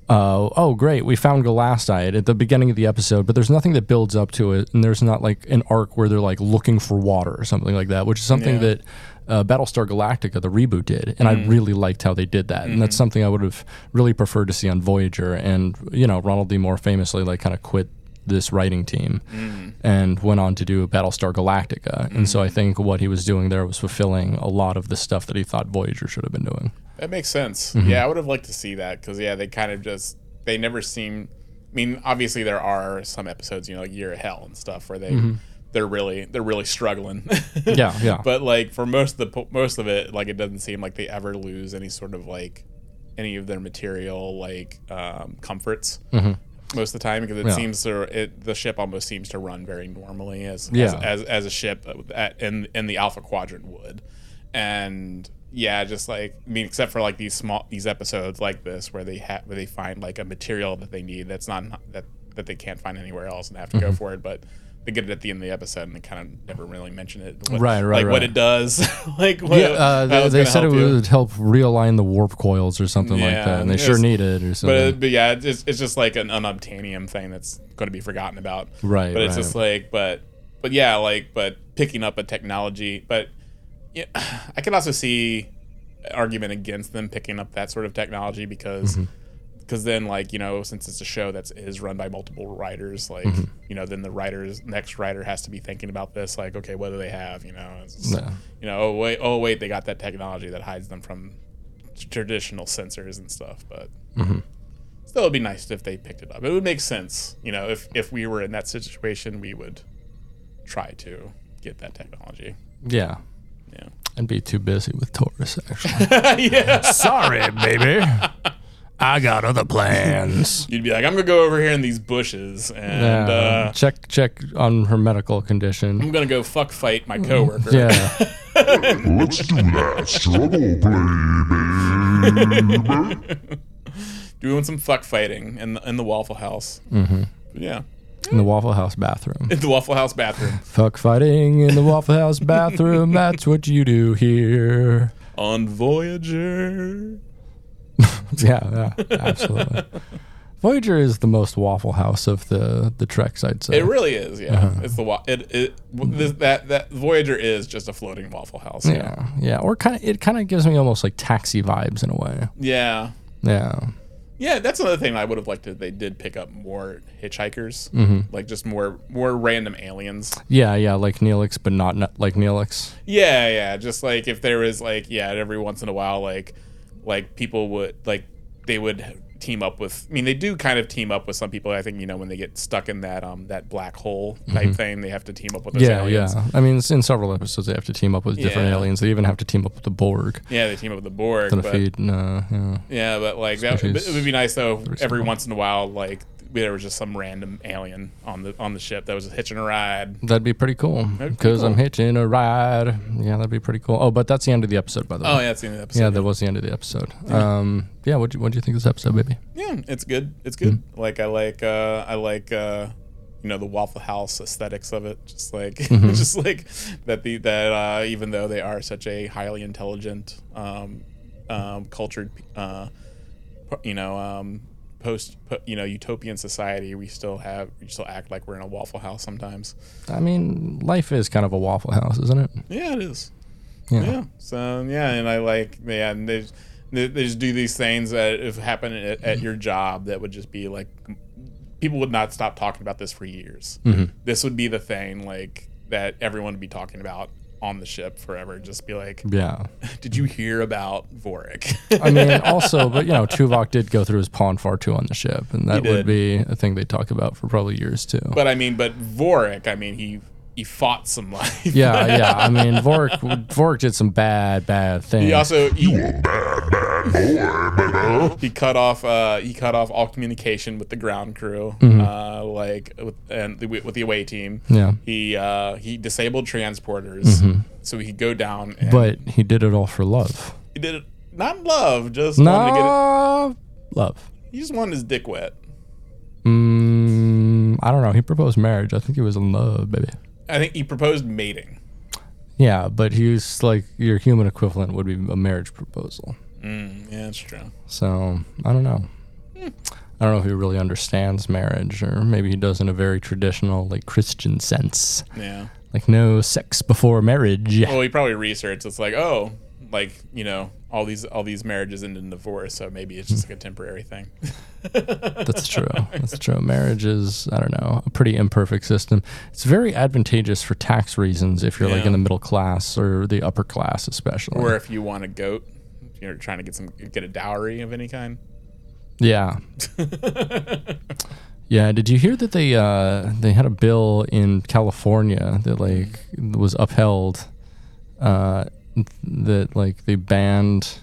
Speaker 1: uh, oh great, we found gallicite at the beginning of the episode, but there's nothing that builds up to it, and there's not like an arc where they're like looking for water or something like that, which is something
Speaker 2: Yeah.
Speaker 1: that uh, Battlestar Galactica, the reboot, did, and I mm. really liked how they did that, and that's mm-hmm. something I would have really preferred to see on Voyager. And you know, Ronald D. Moore famously like kind of quit this writing team mm. and went on to do Battlestar Galactica, and so I mm. think what he was doing there was fulfilling a lot of the stuff that he thought Voyager should have been doing.
Speaker 2: That makes sense.
Speaker 1: Mm-hmm.
Speaker 2: Yeah, I would have liked to see that because yeah, they kind of just they never seem. I mean, obviously there are some episodes, you know, like Year of Hell and stuff where they mm-hmm. They're really they're really struggling.
Speaker 1: Mm-hmm. (laughs) Yeah, yeah.
Speaker 2: but like for most of the most of it, like it doesn't seem like they ever lose any sort of like any of their material like um, comforts. Most of the time, because it
Speaker 1: Mm-hmm. Yeah.
Speaker 2: seems to it, the ship almost seems to run very normally as
Speaker 1: Yeah.
Speaker 2: as, as, as a ship at, in in the Alpha Quadrant would, and yeah, just like I mean, except for like these small these episodes like this where they have where they find like a material that they need that's not that that they can't find anywhere else and have to
Speaker 1: Mm-hmm.
Speaker 2: go for it, but they get it at the end of the episode and they kind of never really mention it. What,
Speaker 1: Right, right,
Speaker 2: Like what it does, (laughs) like what,
Speaker 1: Yeah, uh, they, they said it
Speaker 2: you.
Speaker 1: would help realign the warp coils or something like that, and they sure need it or something.
Speaker 2: But, but yeah, it's, it's just like an unobtainium thing that's going to be forgotten about.
Speaker 1: Right,
Speaker 2: But it's
Speaker 1: right.
Speaker 2: just like, but, but yeah, like, but picking up a technology, but yeah, (sighs) I can also see argument against them picking up that sort of technology because,
Speaker 1: Mm-hmm.
Speaker 2: Because then like you know since it's a show that's is run by multiple writers, like
Speaker 1: Mm-hmm.
Speaker 2: you know then the writers next writer has to be thinking about this, like okay, what do they have? You know, it's
Speaker 1: Yeah.
Speaker 2: you know, oh wait, oh wait, they got that technology that hides them from traditional sensors and stuff, but
Speaker 1: Mm-hmm.
Speaker 2: still it'd be nice if they picked it up. It would make sense, you know, if if we were in that situation, we would try to get that technology.
Speaker 1: yeah,
Speaker 2: Yeah.
Speaker 1: and be too busy with Torres actually. (laughs)
Speaker 2: yeah.
Speaker 3: Sorry, baby. (laughs) I got other plans. (laughs)
Speaker 2: You'd be like, I'm gonna go over here in these bushes and
Speaker 1: Yeah,
Speaker 2: uh,
Speaker 1: check check on her medical condition.
Speaker 2: I'm gonna go fuck fight my coworker.
Speaker 1: Yeah, (laughs)
Speaker 4: Let's do that struggle play, baby. (laughs)
Speaker 2: Doing some fuck fighting in the in the Waffle House. Mm-hmm. Yeah.
Speaker 1: in the Waffle House bathroom.
Speaker 2: In the Waffle House bathroom.
Speaker 1: Fuck fighting in the Waffle House bathroom. That's what you do here.
Speaker 2: On Voyager. (laughs)
Speaker 1: Yeah, yeah, absolutely. (laughs) Voyager is the most Waffle House of the the Treks, I'd say.
Speaker 2: It really is, yeah.
Speaker 1: Uh-huh.
Speaker 2: It's the wa- it it this, that that Voyager is just a floating Waffle House. Yeah.
Speaker 1: yeah, yeah, or kind of it kind of gives me almost like taxi vibes in a way.
Speaker 2: Yeah.
Speaker 1: Yeah,
Speaker 2: Yeah, that's another thing I would have liked if they did pick up more hitchhikers,
Speaker 1: Mm-hmm.
Speaker 2: like just more more random aliens.
Speaker 1: yeah, yeah, like Neelix, but not, not like Neelix.
Speaker 2: Yeah, yeah, just like if there was like yeah, every once in a while, like like people would like they would team up with. I mean, they do kind of team up with some people. I think you know when they get stuck in that um that black hole type thing, they have to team up with those
Speaker 1: Mm-hmm. Yeah,
Speaker 2: aliens.
Speaker 1: yeah. I mean, in several episodes they have to team up with different
Speaker 2: Yeah.
Speaker 1: aliens. They even have to team up with the Borg
Speaker 2: Yeah, they team up with the Borg. but-.
Speaker 1: Uh, yeah.
Speaker 2: Yeah, but like that, it would be nice though. Every once in a while, like there was just some random alien on the on the ship that was hitching a ride.
Speaker 1: That'd be pretty cool. Because I'm hitching a ride. Yeah, that'd be pretty cool. Oh, but that's the end of the episode, by the way.
Speaker 2: Oh yeah, that's the end of the episode.
Speaker 1: Yeah, that was the end of the episode. Um, yeah, what do you, what do you think of this episode, baby?
Speaker 2: yeah, it's good. It's good.
Speaker 1: Mm-hmm.
Speaker 2: Like I like uh I like uh you know the Waffle House aesthetics of it. Just like (laughs)
Speaker 1: Mm-hmm.
Speaker 2: just like that the that uh even though they are such a highly intelligent um um cultured uh you know um post po- you know utopian society we still have we still act like we're in a waffle house sometimes
Speaker 1: I mean, life is kind of a Waffle House, isn't it?
Speaker 2: yeah it is
Speaker 1: Yeah.
Speaker 2: Yeah. So yeah, and I like yeah, and they they they just do these things that if happen at, at your job that would just be like people would not stop talking about this for years.
Speaker 1: Mm-hmm.
Speaker 2: This would be the thing like that everyone would be talking about on the ship forever. Just be like,
Speaker 1: Yeah. (laughs)
Speaker 2: did you hear about Vorik? (laughs)
Speaker 1: I mean, (laughs) also, but you know, Tuvok did go through his pon farr too on the ship, and that would be a thing they talk about for probably years too.
Speaker 2: but I mean, but Vorik, I mean, he he fought some life.
Speaker 1: yeah, yeah. I (laughs) mean, Vork Vork did some bad, bad things.
Speaker 2: He also he,
Speaker 4: Bad, bad boy, (laughs)
Speaker 2: he cut off uh, he cut off all communication with the ground crew,
Speaker 1: Mm-hmm.
Speaker 2: uh, like with, and the, with the away team.
Speaker 1: Yeah.
Speaker 2: He uh, he disabled transporters so he could go down. And
Speaker 1: But he did it all for love.
Speaker 2: he did it not love, just wanted to get it.
Speaker 1: Love.
Speaker 2: He just wanted his dick wet.
Speaker 1: Mm, I don't know. He proposed marriage. I think he was in love, baby.
Speaker 2: I think he proposed mating.
Speaker 1: Yeah, but he was like your human equivalent would be a marriage proposal.
Speaker 2: Mm, yeah, that's true.
Speaker 1: So I don't know. I don't know if he really understands marriage, or maybe he does in a very traditional, like Christian sense,
Speaker 2: Yeah.
Speaker 1: like no sex before marriage.
Speaker 2: Well, he probably researched. It's like, oh, like you know, all these all these marriages end in divorce, so maybe it's just like a temporary thing. (laughs)
Speaker 1: That's true. That's true. Marriage is, I don't know, a pretty imperfect system. It's very advantageous for tax reasons if you're like in the middle class or the upper class, especially.
Speaker 2: or if you want a goat, you're trying to get some get a dowry of any kind.
Speaker 1: Yeah. (laughs) yeah. Did you hear that they uh, they had a bill in California that like was upheld uh, that like they banned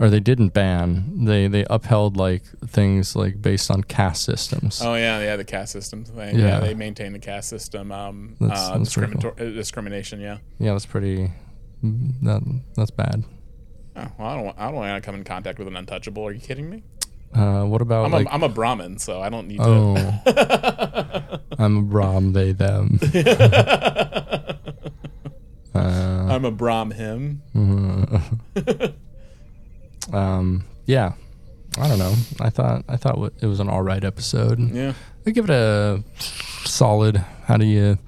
Speaker 1: or they didn't ban they they upheld like things like based on caste systems.
Speaker 2: Oh yeah, yeah, the caste system thing.
Speaker 1: Yeah.
Speaker 2: Yeah, they maintain the caste system. Um,
Speaker 1: That's-
Speaker 2: uh,
Speaker 1: that's
Speaker 2: discriminator- uh, discrimination. Yeah.
Speaker 1: Yeah, that's pretty. That that's bad.
Speaker 2: Oh, well, I don't. want- I don't want to come in contact with an untouchable. Are you kidding me?
Speaker 1: Uh, what about
Speaker 2: I'm,
Speaker 1: like?
Speaker 2: a, I'm a Brahmin, so I don't need to.
Speaker 1: oh, (laughs) I'm a Brahm. They them. (laughs) uh,
Speaker 2: I'm a Brahm him. (laughs)
Speaker 1: um, yeah. I don't know. I thought I thought it was an all right episode.
Speaker 2: Yeah.
Speaker 1: I give it a solid. How do you?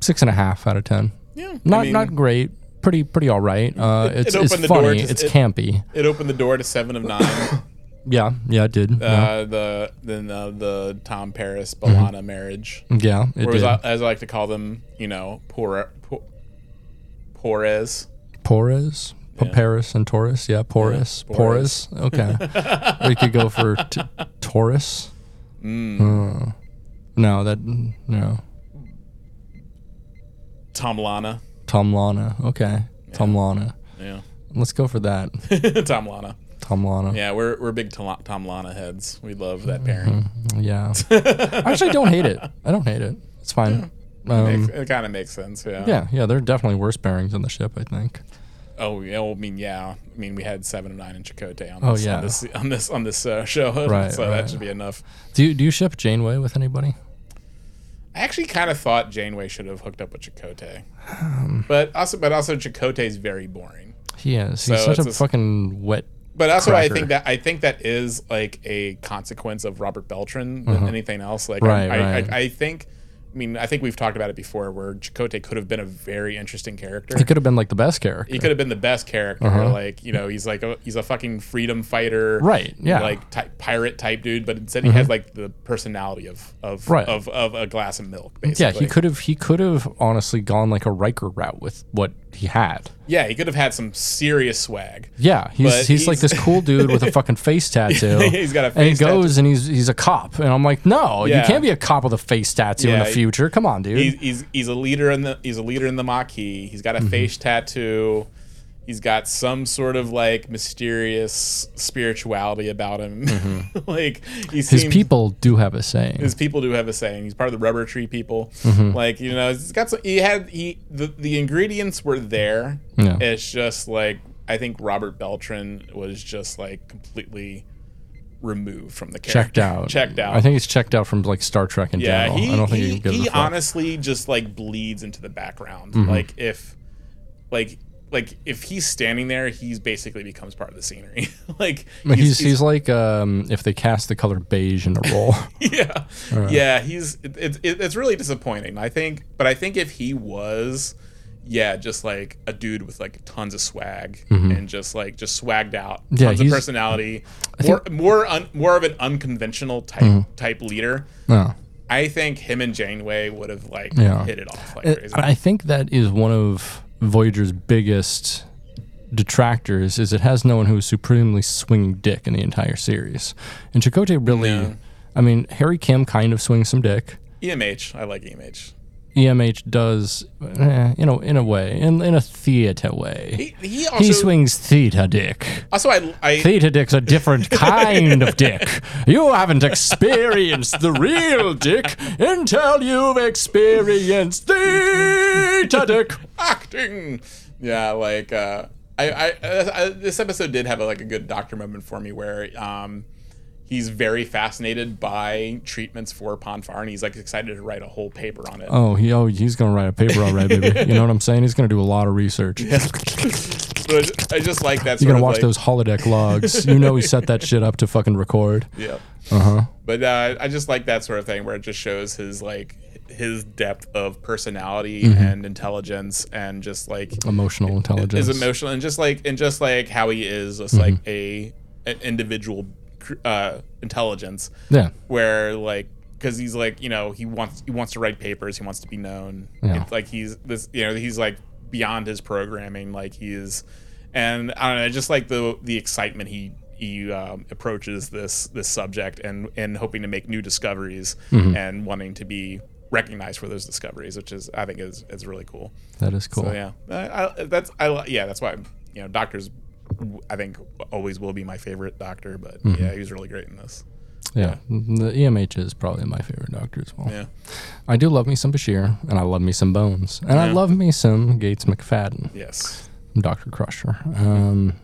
Speaker 1: Six and a half out of ten.
Speaker 2: Yeah.
Speaker 1: Not
Speaker 2: I mean,
Speaker 1: not great. Pretty pretty all right. Uh,
Speaker 2: It-
Speaker 1: it's
Speaker 2: it
Speaker 1: it's
Speaker 2: opened the door
Speaker 1: funny.
Speaker 2: to-
Speaker 1: it's
Speaker 2: it-
Speaker 1: campy.
Speaker 2: It opened the door to seven of nine. (coughs)
Speaker 1: Yeah, yeah, it did. yeah.
Speaker 2: uh, the then uh, the Tom Paris B'Elanna marriage,
Speaker 1: yeah, it
Speaker 2: or
Speaker 1: did.
Speaker 2: as I, as I like to call them, you know, poor, poor Porez.
Speaker 1: Porous, P-
Speaker 2: Yeah.
Speaker 1: Paris and Torres. Yeah, porous,
Speaker 2: Yeah,
Speaker 1: porous. Okay, (laughs) we could go for t- Taurus.
Speaker 2: Mm.
Speaker 1: Uh, no, that no.
Speaker 2: Tom Lana.
Speaker 1: Tom Lana. Okay, Tom Lana.
Speaker 2: Yeah.
Speaker 1: Let's go for that. (laughs)
Speaker 2: Tom Lana.
Speaker 1: Tom Lana.
Speaker 2: Yeah, we're we're big Tom, Tom Lana heads. We love that pairing.
Speaker 1: Yeah. (laughs) I actually don't hate it. I don't hate it. It's fine. Um,
Speaker 2: Makes- it kind of makes sense. Yeah.
Speaker 1: yeah, yeah. There are definitely worse bearings on the ship. I think.
Speaker 2: Oh yeah. Well, I mean, yeah. I mean, we had seven of nine in Chakotay on
Speaker 1: Oh,
Speaker 2: this
Speaker 1: yeah.
Speaker 2: on this on this on this uh, show. (laughs)
Speaker 1: Right,
Speaker 2: so
Speaker 1: right.
Speaker 2: that should be enough.
Speaker 1: Do you do you ship Janeway with anybody?
Speaker 2: I actually kind of thought Janeway should have hooked up with Chakotay,
Speaker 1: Um.
Speaker 2: but also but also Chakotay is very boring.
Speaker 1: He is.
Speaker 2: So
Speaker 1: He's such a
Speaker 2: a
Speaker 1: fucking wet.
Speaker 2: But also, I think that I think that is like a consequence of Robert Beltran than anything else. Like,
Speaker 1: Uh-huh. Right,
Speaker 2: I, I,
Speaker 1: right.
Speaker 2: I, I think. I mean, I think we've talked about it before, where Chakotay could have been a very interesting character.
Speaker 1: He could have been like the best character.
Speaker 2: He could have been the best character. Like, you know, he's like a, he's a fucking freedom fighter,
Speaker 1: Right, yeah. Mm-hmm.
Speaker 2: like type, pirate type dude. But instead, he has like the personality of of
Speaker 1: Right.
Speaker 2: of, of a glass of milk. Basically.
Speaker 1: yeah, he could have. He could have honestly gone like a Riker route with what he had.
Speaker 2: Yeah, he could have had some serious swag.
Speaker 1: Yeah, he's
Speaker 2: But
Speaker 1: he's, like this cool dude with a (laughs) fucking face tattoo. (laughs)
Speaker 2: He's got a
Speaker 1: and he goes and he's he's a cop, and I'm like, no, you can't be a cop with a face tattoo in the future. Come on, dude.
Speaker 2: He's, he's he's a leader in the he's a leader in the Maquis. He's got a
Speaker 1: Mm-hmm.
Speaker 2: face tattoo. He's got some sort of like mysterious spirituality about him. (laughs) like he
Speaker 1: Mm-hmm. His people do have a saying.
Speaker 2: his people do have a saying. He's part of the rubber tree people.
Speaker 1: Mm-hmm.
Speaker 2: Like you know, he's got some. He had he the the ingredients were there.
Speaker 1: Yeah.
Speaker 2: It's just like I think Robert Beltran was just like completely removed from the character.
Speaker 1: checked out.
Speaker 2: Checked out.
Speaker 1: I think he's checked out from like Star Trek in
Speaker 2: Yeah,
Speaker 1: general.
Speaker 2: he
Speaker 1: I don't think
Speaker 2: he,
Speaker 1: he,
Speaker 2: he honestly just like bleeds into the background.
Speaker 1: Mm-hmm.
Speaker 2: Like if like like if he's standing there, he's basically becomes part of the scenery. (laughs) like
Speaker 1: But he's, he's like um, if they cast the color beige in a role. (laughs)
Speaker 2: yeah yeah he's it, it, it- it's really disappointing. I think, but I think if he was yeah, just like a dude with like tons of swag and just like just swagged out,
Speaker 1: Mm-hmm. Yeah,
Speaker 2: tons of
Speaker 1: he's-
Speaker 2: personality, more more un, more of an unconventional type
Speaker 1: Mm-hmm.
Speaker 2: type leader.
Speaker 1: no.
Speaker 2: I think him and Janeway would have like
Speaker 1: Yeah.
Speaker 2: hit it off like crazy.
Speaker 1: I think that is one of Voyager's biggest detractors is it has no one who is supremely swinging dick in the entire series. And Chakotay really,
Speaker 2: No.
Speaker 1: I mean, Harry Kim kind of swings some dick.
Speaker 2: EMH, I like EMH.
Speaker 1: EMH does eh, in a in a way, in in a theater way.
Speaker 2: He, he also
Speaker 1: He swings theta dick.
Speaker 2: also I I
Speaker 1: Theta dick's a different (laughs) kind of dick. You haven't experienced the real dick until you've experienced theta dick.
Speaker 2: acting. Yeah, like uh, I, I, I, this episode did have a, like a good doctor moment for me where um, he's very fascinated by treatments for Pon farr, and he's like excited to write a whole paper on it.
Speaker 1: Oh, he oh he's gonna write a paper on alright, baby. You know what I'm saying? He's gonna do a lot of research. (laughs)
Speaker 2: But I just like that.
Speaker 1: You're gonna
Speaker 2: of
Speaker 1: watch
Speaker 2: like,
Speaker 1: those holodeck logs. You know he set that (laughs) shit up to fucking record.
Speaker 2: Yeah.
Speaker 1: Uh huh.
Speaker 2: But uh, I just like that sort of thing where it just shows his like his depth of personality
Speaker 1: Mm-hmm.
Speaker 2: and intelligence and just like
Speaker 1: Emotional intelligence.
Speaker 2: is emotional and just like and just like how he is just
Speaker 1: Mm-hmm.
Speaker 2: like a an individual uh, intelligence
Speaker 1: Yeah.
Speaker 2: where like because he's like you know he wants he wants to write papers he wants to be known
Speaker 1: Yeah.
Speaker 2: It's like he's this you know he's like beyond his programming like he is and I don't know just like the the excitement he he um, approaches this this subject and and hoping to make new discoveries
Speaker 1: Mm-hmm.
Speaker 2: and wanting to be recognized for those discoveries which is I think is is really cool
Speaker 1: That is cool.
Speaker 2: so yeah I, I, that's I yeah that's why you know doctors I think always will be my favorite doctor but
Speaker 1: Mm-hmm.
Speaker 2: yeah he was really great in this
Speaker 1: Yeah. The EMH is probably my favorite doctor as well.
Speaker 2: yeah
Speaker 1: I do love me some Bashir, and I love me some Bones, and I love me some Gates McFadden,
Speaker 2: yes
Speaker 1: Doctor Crusher. Um,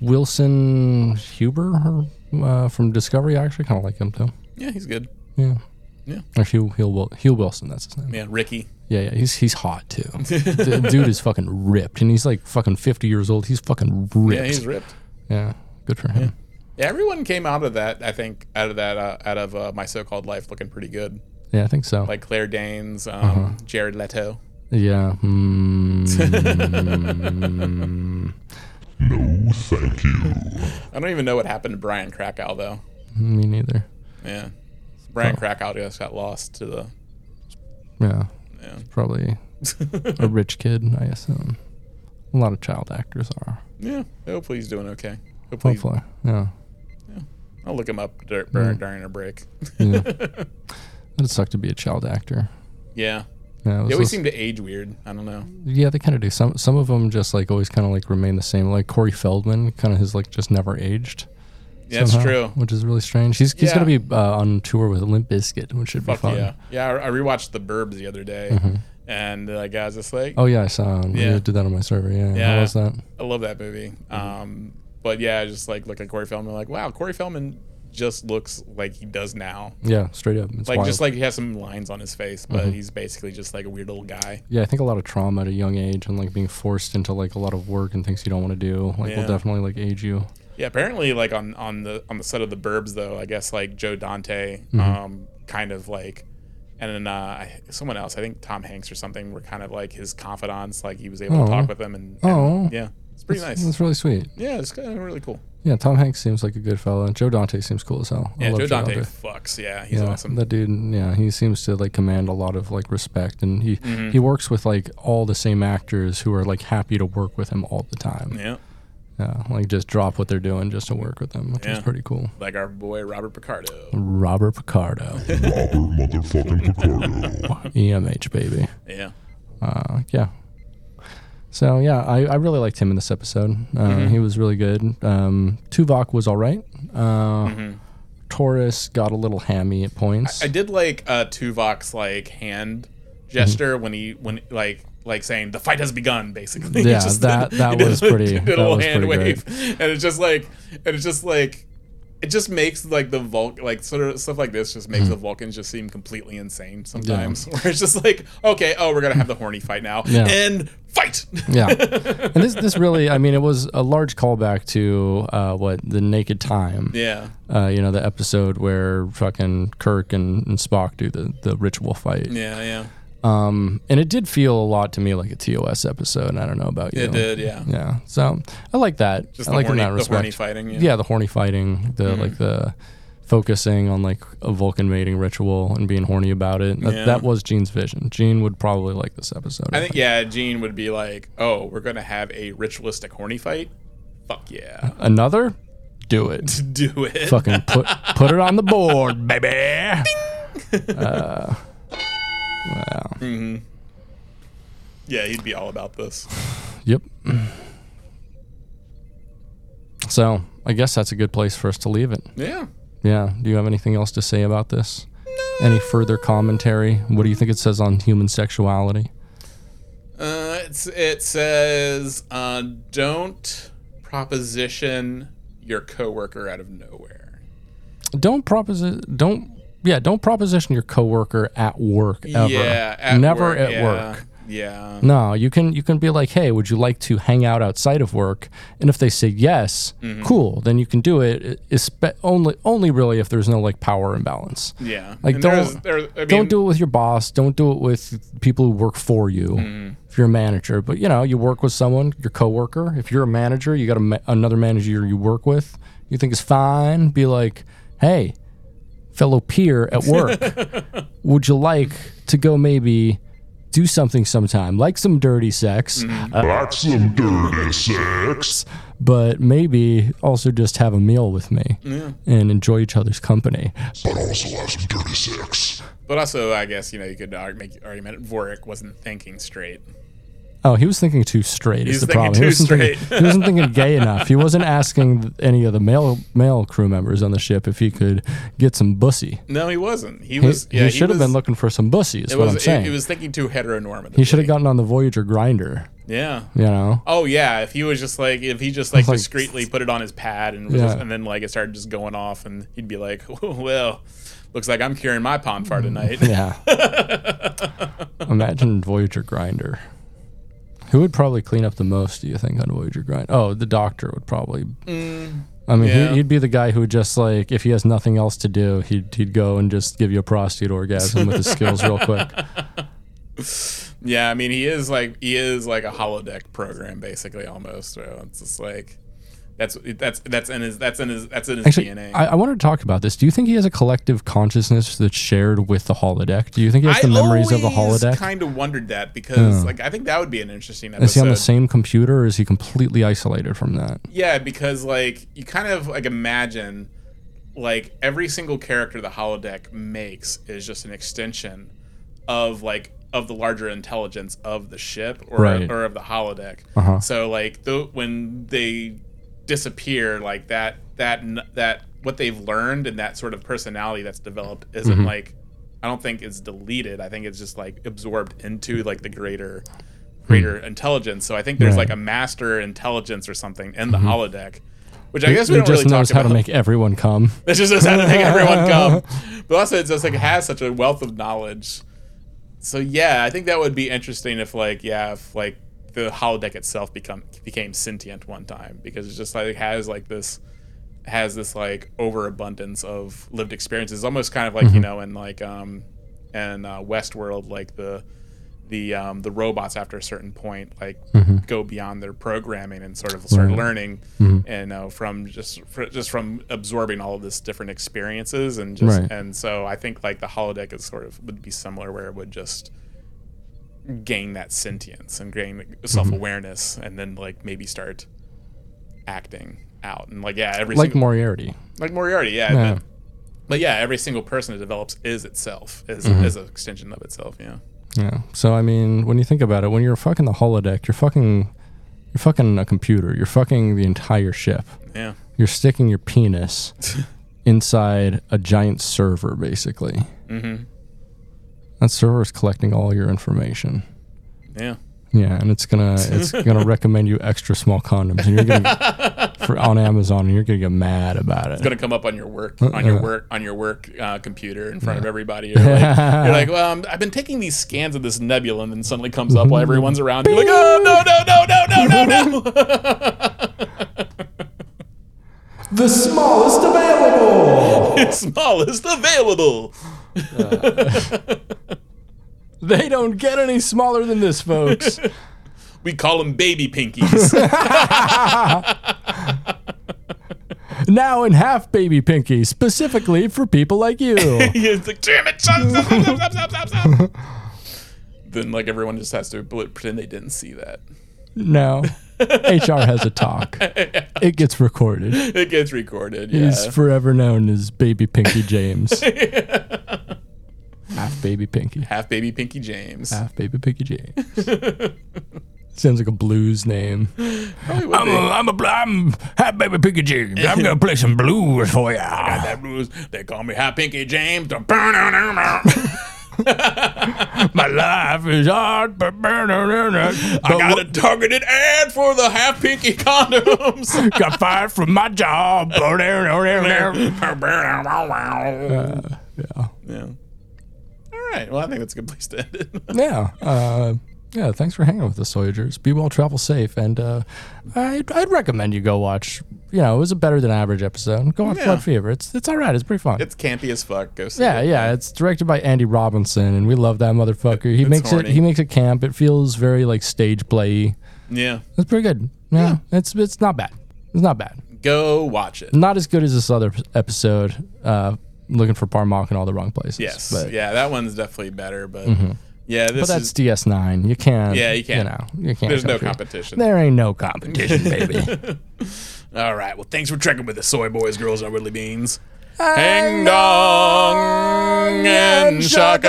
Speaker 1: Wilson Huber uh, from Discovery. I actually kind of like him too.
Speaker 2: yeah he's good
Speaker 1: Yeah.
Speaker 2: Yeah.
Speaker 1: Or Hugh, Hugh, Hugh Wilson, that's his name.
Speaker 2: yeah Ricky
Speaker 1: Yeah, yeah, he's he's hot too. the dude is fucking ripped, and he's like fucking fifty years old. He's fucking ripped.
Speaker 2: yeah he's ripped
Speaker 1: Yeah, good for him.
Speaker 2: Yeah, everyone came out of that. I think out of that, uh, out of uh, my so-called life, looking pretty good.
Speaker 1: Yeah, I think so.
Speaker 2: Like Claire Danes, um,
Speaker 1: Uh-huh.
Speaker 2: Jared Leto.
Speaker 1: yeah. Mm, (laughs)
Speaker 4: No, thank you.
Speaker 2: I don't even know what happened to Brian Krakow though.
Speaker 1: me neither.
Speaker 2: Yeah, Brian
Speaker 1: Oh.
Speaker 2: Krakow just got lost to the.
Speaker 1: Yeah,
Speaker 2: Yeah,
Speaker 1: probably a (laughs) rich kid, I assume. A lot of child actors are.
Speaker 2: yeah. Hopefully he's doing okay. Hopefully,
Speaker 1: Hopefully, yeah.
Speaker 2: I'll look him up dur- dur- during a break.
Speaker 1: yeah. (laughs) It'd suck to be a child actor.
Speaker 2: yeah,
Speaker 1: Yeah,
Speaker 2: they always seem to age weird. I don't know.
Speaker 1: yeah, they kind of do. Some some of them just like always kind of like remain the same. Like Corey Feldman, kind of has like just never aged.
Speaker 2: That's
Speaker 1: somehow,
Speaker 2: true.
Speaker 1: Which is really strange. He's he's
Speaker 2: Yeah.
Speaker 1: gonna be uh, on tour with Limp Bizkit, which should
Speaker 2: Fuck
Speaker 1: be fun.
Speaker 2: yeah, yeah. I, I rewatched The Burbs the other day, mm-hmm. and uh, the guy was just like,
Speaker 1: Oh yeah, I saw. Him.
Speaker 2: Yeah.
Speaker 1: Yeah, did that on my server. Yeah,
Speaker 2: Yeah.
Speaker 1: how was that?
Speaker 2: I love that movie. Mm-hmm. Um, but yeah, I just like look at Corey Feldman, like, wow, Corey Feldman just looks like he does now.
Speaker 1: Yeah, straight up. It's
Speaker 2: Like
Speaker 1: wild.
Speaker 2: just like he has some lines on his face, but mm-hmm. he's basically just like a weird little guy.
Speaker 1: yeah, I think a lot of trauma at a young age and like being forced into like a lot of work and things you don't want to do, like
Speaker 2: Yeah.
Speaker 1: will definitely like age you.
Speaker 2: Yeah, apparently like on on the on the set of the Burbs though, I guess like Joe Dante,
Speaker 1: Mm-hmm.
Speaker 2: um, kind of like, and then uh, someone else, I think Tom Hanks or something, were kind of like his confidants. Like he was able
Speaker 1: Oh.
Speaker 2: to talk with them, and, and
Speaker 1: Oh.
Speaker 2: yeah, it's pretty nice.
Speaker 1: That's really sweet.
Speaker 2: yeah, it's kind of really cool.
Speaker 1: Yeah, Tom Hanks seems like a good fella. Joe Dante seems cool as hell. I
Speaker 2: Yeah,
Speaker 1: love
Speaker 2: Joe Dante fucks. Yeah, he's
Speaker 1: yeah,
Speaker 2: awesome.
Speaker 1: that dude. Yeah, he seems to like command a lot of like respect, and he
Speaker 2: Mm-hmm.
Speaker 1: he works with like all the same actors who are like happy to work with him all the time.
Speaker 2: yeah,
Speaker 1: Yeah, like just drop what they're doing just to work with them, which is pretty cool.
Speaker 2: like our boy Robert Picardo.
Speaker 1: Robert Picardo, (laughs)
Speaker 4: Robert motherfucking Picardo.
Speaker 1: EMH baby.
Speaker 2: Yeah.
Speaker 1: Uh, yeah. So yeah, I, I really liked him in this episode. Uh,
Speaker 2: Mm-hmm.
Speaker 1: He was really good. Um, Tuvok was all right. Uh, Torres got a little hammy at points.
Speaker 2: Mm-hmm. I did like uh Tuvok's like hand gesture when he when like like saying the fight has begun basically. (laughs)
Speaker 1: Yeah,
Speaker 2: just
Speaker 1: that- (laughs) that
Speaker 2: did
Speaker 1: was pretty-
Speaker 2: did a little hand wave, (laughs) and it's just like and it's just like it just makes like the Vulc like sort of stuff like this just makes
Speaker 1: Hmm.
Speaker 2: the Vulcans just seem completely insane sometimes. Where it's just like okay, oh we're gonna have the horny fight now
Speaker 1: Yeah.
Speaker 2: and fight.
Speaker 1: yeah, and this this really, I mean, it was a large callback to uh, what the Naked Time.
Speaker 2: yeah.
Speaker 1: Uh, you know, the episode where fucking Kirk and, and Spock do the the ritual fight.
Speaker 2: Yeah, yeah.
Speaker 1: Um, and it did feel a lot to me like a TOS episode. I don't know about you.
Speaker 2: It did, yeah.
Speaker 1: Yeah. So I like that.
Speaker 2: Just
Speaker 1: I like
Speaker 2: horny,
Speaker 1: in that
Speaker 2: the horny fighting. Yeah.
Speaker 1: yeah, the horny fighting, the
Speaker 2: Mm-hmm.
Speaker 1: like the focusing on like a Vulcan mating ritual and being horny about it. That,
Speaker 2: Yeah.
Speaker 1: that was Gene's vision. Gene would probably like this episode.
Speaker 2: I think yeah, Gene would be like, "Oh, we're gonna have a ritualistic horny fight." Fuck yeah,
Speaker 1: Another? Do it. (laughs)
Speaker 2: do it.
Speaker 1: Fucking put put it on the board, (laughs) baby. uh, well,
Speaker 2: Yeah, he'd be all about this.
Speaker 1: yep. So I guess that's a good place for us to leave it.
Speaker 2: Yeah.
Speaker 1: Yeah. Do you have anything else to say about this? No. Any further commentary? What do you think it says on human sexuality?
Speaker 2: Uh, it's, it says, uh, don't proposition your coworker out of nowhere.
Speaker 1: Don't proposition. Don't. Yeah. Don't proposition your coworker at work ever.
Speaker 2: Yeah, at
Speaker 1: Never
Speaker 2: work,
Speaker 1: at
Speaker 2: yeah,
Speaker 1: work.
Speaker 2: Yeah.
Speaker 1: No, you can you can be like, hey, would you like to hang out outside of work? And if they say yes,
Speaker 2: Mm-hmm.
Speaker 1: cool, then you can do it. Espe- only only really if there's no like power imbalance.
Speaker 2: Yeah.
Speaker 1: Like,
Speaker 2: And
Speaker 1: don't-
Speaker 2: there's- I mean,
Speaker 1: don't do it with your boss. Don't do it with people who work for you.
Speaker 2: Mm-hmm.
Speaker 1: If you're a manager, but you know, you work with someone, your coworker. If you're a manager, you got a ma- another manager you work with. You think is fine. Be like, hey, fellow peer at work, (laughs) would you like to go maybe do something sometime, like some dirty sex,
Speaker 2: Mm-hmm.
Speaker 1: uh,
Speaker 4: That's some dirty sex.
Speaker 1: but maybe also just have a meal with me and enjoy each other's company.
Speaker 4: But also have some dirty sex.
Speaker 2: But also, I guess, you know, you could ar- make argument that Vorik wasn't thinking straight.
Speaker 1: Oh, he was thinking too straight.
Speaker 2: He
Speaker 1: Is the problem?
Speaker 2: too
Speaker 1: he, wasn't
Speaker 2: straight.
Speaker 1: Thinking, he wasn't thinking gay enough. He wasn't asking any of the male male crew members on the ship if he could get some bussy.
Speaker 2: No, he wasn't. He
Speaker 1: He,
Speaker 2: was. yeah,
Speaker 1: he should have been looking for some bussy. Is what
Speaker 2: was.
Speaker 1: I'm saying.
Speaker 2: it was thinking too heteronormative.
Speaker 1: he should have gotten on the Voyager Grindr.
Speaker 2: Yeah.
Speaker 1: You know.
Speaker 2: Oh yeah, if he was just like if he just like,
Speaker 1: Like-
Speaker 2: discreetly put it on his pad and
Speaker 1: Yeah.
Speaker 2: just, and then like it started just going off and he'd be like, (laughs) well, looks like I'm curing my pon farr tonight. (laughs)
Speaker 1: Yeah. (laughs) Imagine Voyager Grindr. Who would probably clean up the most? Do you think on Voyager grind? Oh, the Doctor would probably. I mean,
Speaker 2: yeah.
Speaker 1: he, he'd be the guy who would just like if he has nothing else to do, he'd he'd go and just give you a prostate orgasm with his (laughs) skills real quick.
Speaker 2: Yeah, I mean he is like he is like a holodeck program basically almost. So it's just like that's that's that's in his that's in his that's in his
Speaker 1: Actually,
Speaker 2: DNA.
Speaker 1: I, I wanted to talk about this. Do you think he has a collective consciousness that's shared with the holodeck? Do you think he has the memories of the holodeck?
Speaker 2: kind of wondered that because like I think that would be an interesting episode.
Speaker 1: is he on the same computer or is he completely isolated from that?
Speaker 2: Yeah, because like you kind of like imagine like every single character the holodeck makes is just an extension of like of the larger intelligence of the ship or
Speaker 1: Right.
Speaker 2: or of the holodeck.
Speaker 1: Uh-huh.
Speaker 2: So like the, when they disappear like that that that what they've learned and that sort of personality that's developed isn't
Speaker 1: Mm-hmm.
Speaker 2: like I don't think it's deleted. I think it's just like absorbed into like the greater greater intelligence. So I think there's
Speaker 1: Hmm. Right. Mm-hmm.
Speaker 2: like a master intelligence or something in the holodeck. Which I guess we don't
Speaker 1: just
Speaker 2: really
Speaker 1: knows
Speaker 2: talk
Speaker 1: how
Speaker 2: about.
Speaker 1: to make everyone come. (laughs)
Speaker 2: It just knows how to make everyone come. (laughs) But also, it's just like it has such a wealth of knowledge. So yeah, I think that would be interesting if like yeah, if like the holodeck itself become became sentient one time because it's just like it has like this has this like overabundance of lived experiences. It's almost kind of like you know in like um in uh, Westworld like the the um, the robots after a certain point like go beyond their programming and sort of start
Speaker 1: Right.
Speaker 2: learning and uh, from just fr- just from absorbing all of this different experiences and just
Speaker 1: Right.
Speaker 2: and so I think like the holodeck is sort of would be similar where it would just gain that sentience and gain self awareness and then like maybe start acting out and like yeah every
Speaker 1: Like
Speaker 2: single,
Speaker 1: Moriarty.
Speaker 2: like Moriarty yeah,
Speaker 1: Yeah.
Speaker 2: But, but yeah every single person that develops is itself is
Speaker 1: Mm-hmm.
Speaker 2: is an extension of itself yeah
Speaker 1: Yeah. So I mean, when you think about it, when you're fucking the holodeck, you're fucking you're fucking a computer. You're fucking the entire ship.
Speaker 2: yeah
Speaker 1: You're sticking your penis (laughs) inside a giant server, basically.
Speaker 2: mm-hmm
Speaker 1: That server is collecting all your information.
Speaker 2: yeah
Speaker 1: Yeah, and it's gonna it's (laughs) gonna recommend you extra small condoms, and you're gonna for on Amazon, and you're gonna get mad about it.
Speaker 2: It's gonna come up on your work on your work on your work uh, computer in front of everybody. You're like, you're like, well, I'm, I've been taking these scans of this nebula, and then suddenly comes up while everyone's around. You're like, oh no no no no no no no! (laughs)
Speaker 1: the smallest available. (laughs)
Speaker 2: Smallest available.
Speaker 1: Uh, (laughs) they don't get any smaller than this, folks. (laughs)
Speaker 2: We call them baby pinkies. (laughs)
Speaker 1: now in half baby pinkies, specifically for people like you.
Speaker 2: it's like, damn it! Stop, stop, stop, stop, stop, stop. Then like everyone just has to pretend they didn't see that.
Speaker 1: no, HR has a talk. It gets recorded.
Speaker 2: It gets recorded. Yeah.
Speaker 1: He's forever known as Baby Pinky James. Half baby Pinky,
Speaker 2: half baby Pinky James.
Speaker 1: half baby Pinky James. Sounds like a blues name.
Speaker 2: Would be.
Speaker 3: I'm a I'm half baby Pinky James. I'm gonna play some blues for ya.
Speaker 2: I got that blues. They call me Half Pinky James. The (laughs)
Speaker 3: My life is hard, but
Speaker 2: I got a targeted ad for the Half Pinky condoms. (laughs)
Speaker 3: got fired from my job.
Speaker 1: Yeah,
Speaker 2: yeah. All right. Well, I think that's a good place to end it. (laughs)
Speaker 1: yeah, uh, yeah. Thanks for hanging with us, Soyagers. Be well, travel safe, and uh, I'd, I'd recommend you go watch. You know, it was a better than average episode. Go watch
Speaker 2: Yeah.
Speaker 1: Blood Fever. It's it's all right. It's pretty fun.
Speaker 2: It's campy as fuck. Go see
Speaker 1: Yeah,
Speaker 2: it.
Speaker 1: yeah. It's directed by Andy Robinson, and we love that motherfucker. He makes
Speaker 2: horny.
Speaker 1: it. He makes it camp. It feels very like stage play.
Speaker 2: Yeah.
Speaker 1: It's pretty good. Yeah, it's it's not bad. It's not bad.
Speaker 2: Go watch it.
Speaker 1: Not as good as this other episode. Uh, looking for par'Mach in all the wrong places.
Speaker 2: Yes.
Speaker 1: but,
Speaker 2: yeah, that one's definitely better, but mm-hmm. yeah, this
Speaker 1: but that's
Speaker 2: is
Speaker 1: DS9. You can't.
Speaker 2: Yeah, you can't.
Speaker 1: You know, you can't.
Speaker 2: there's no
Speaker 1: compare.
Speaker 2: competition.
Speaker 1: There ain't no competition, baby. (laughs) (laughs)
Speaker 2: All right. Well, thanks for trekking with the soy boys, girls, and Ridley beans. Hang dong and shocker.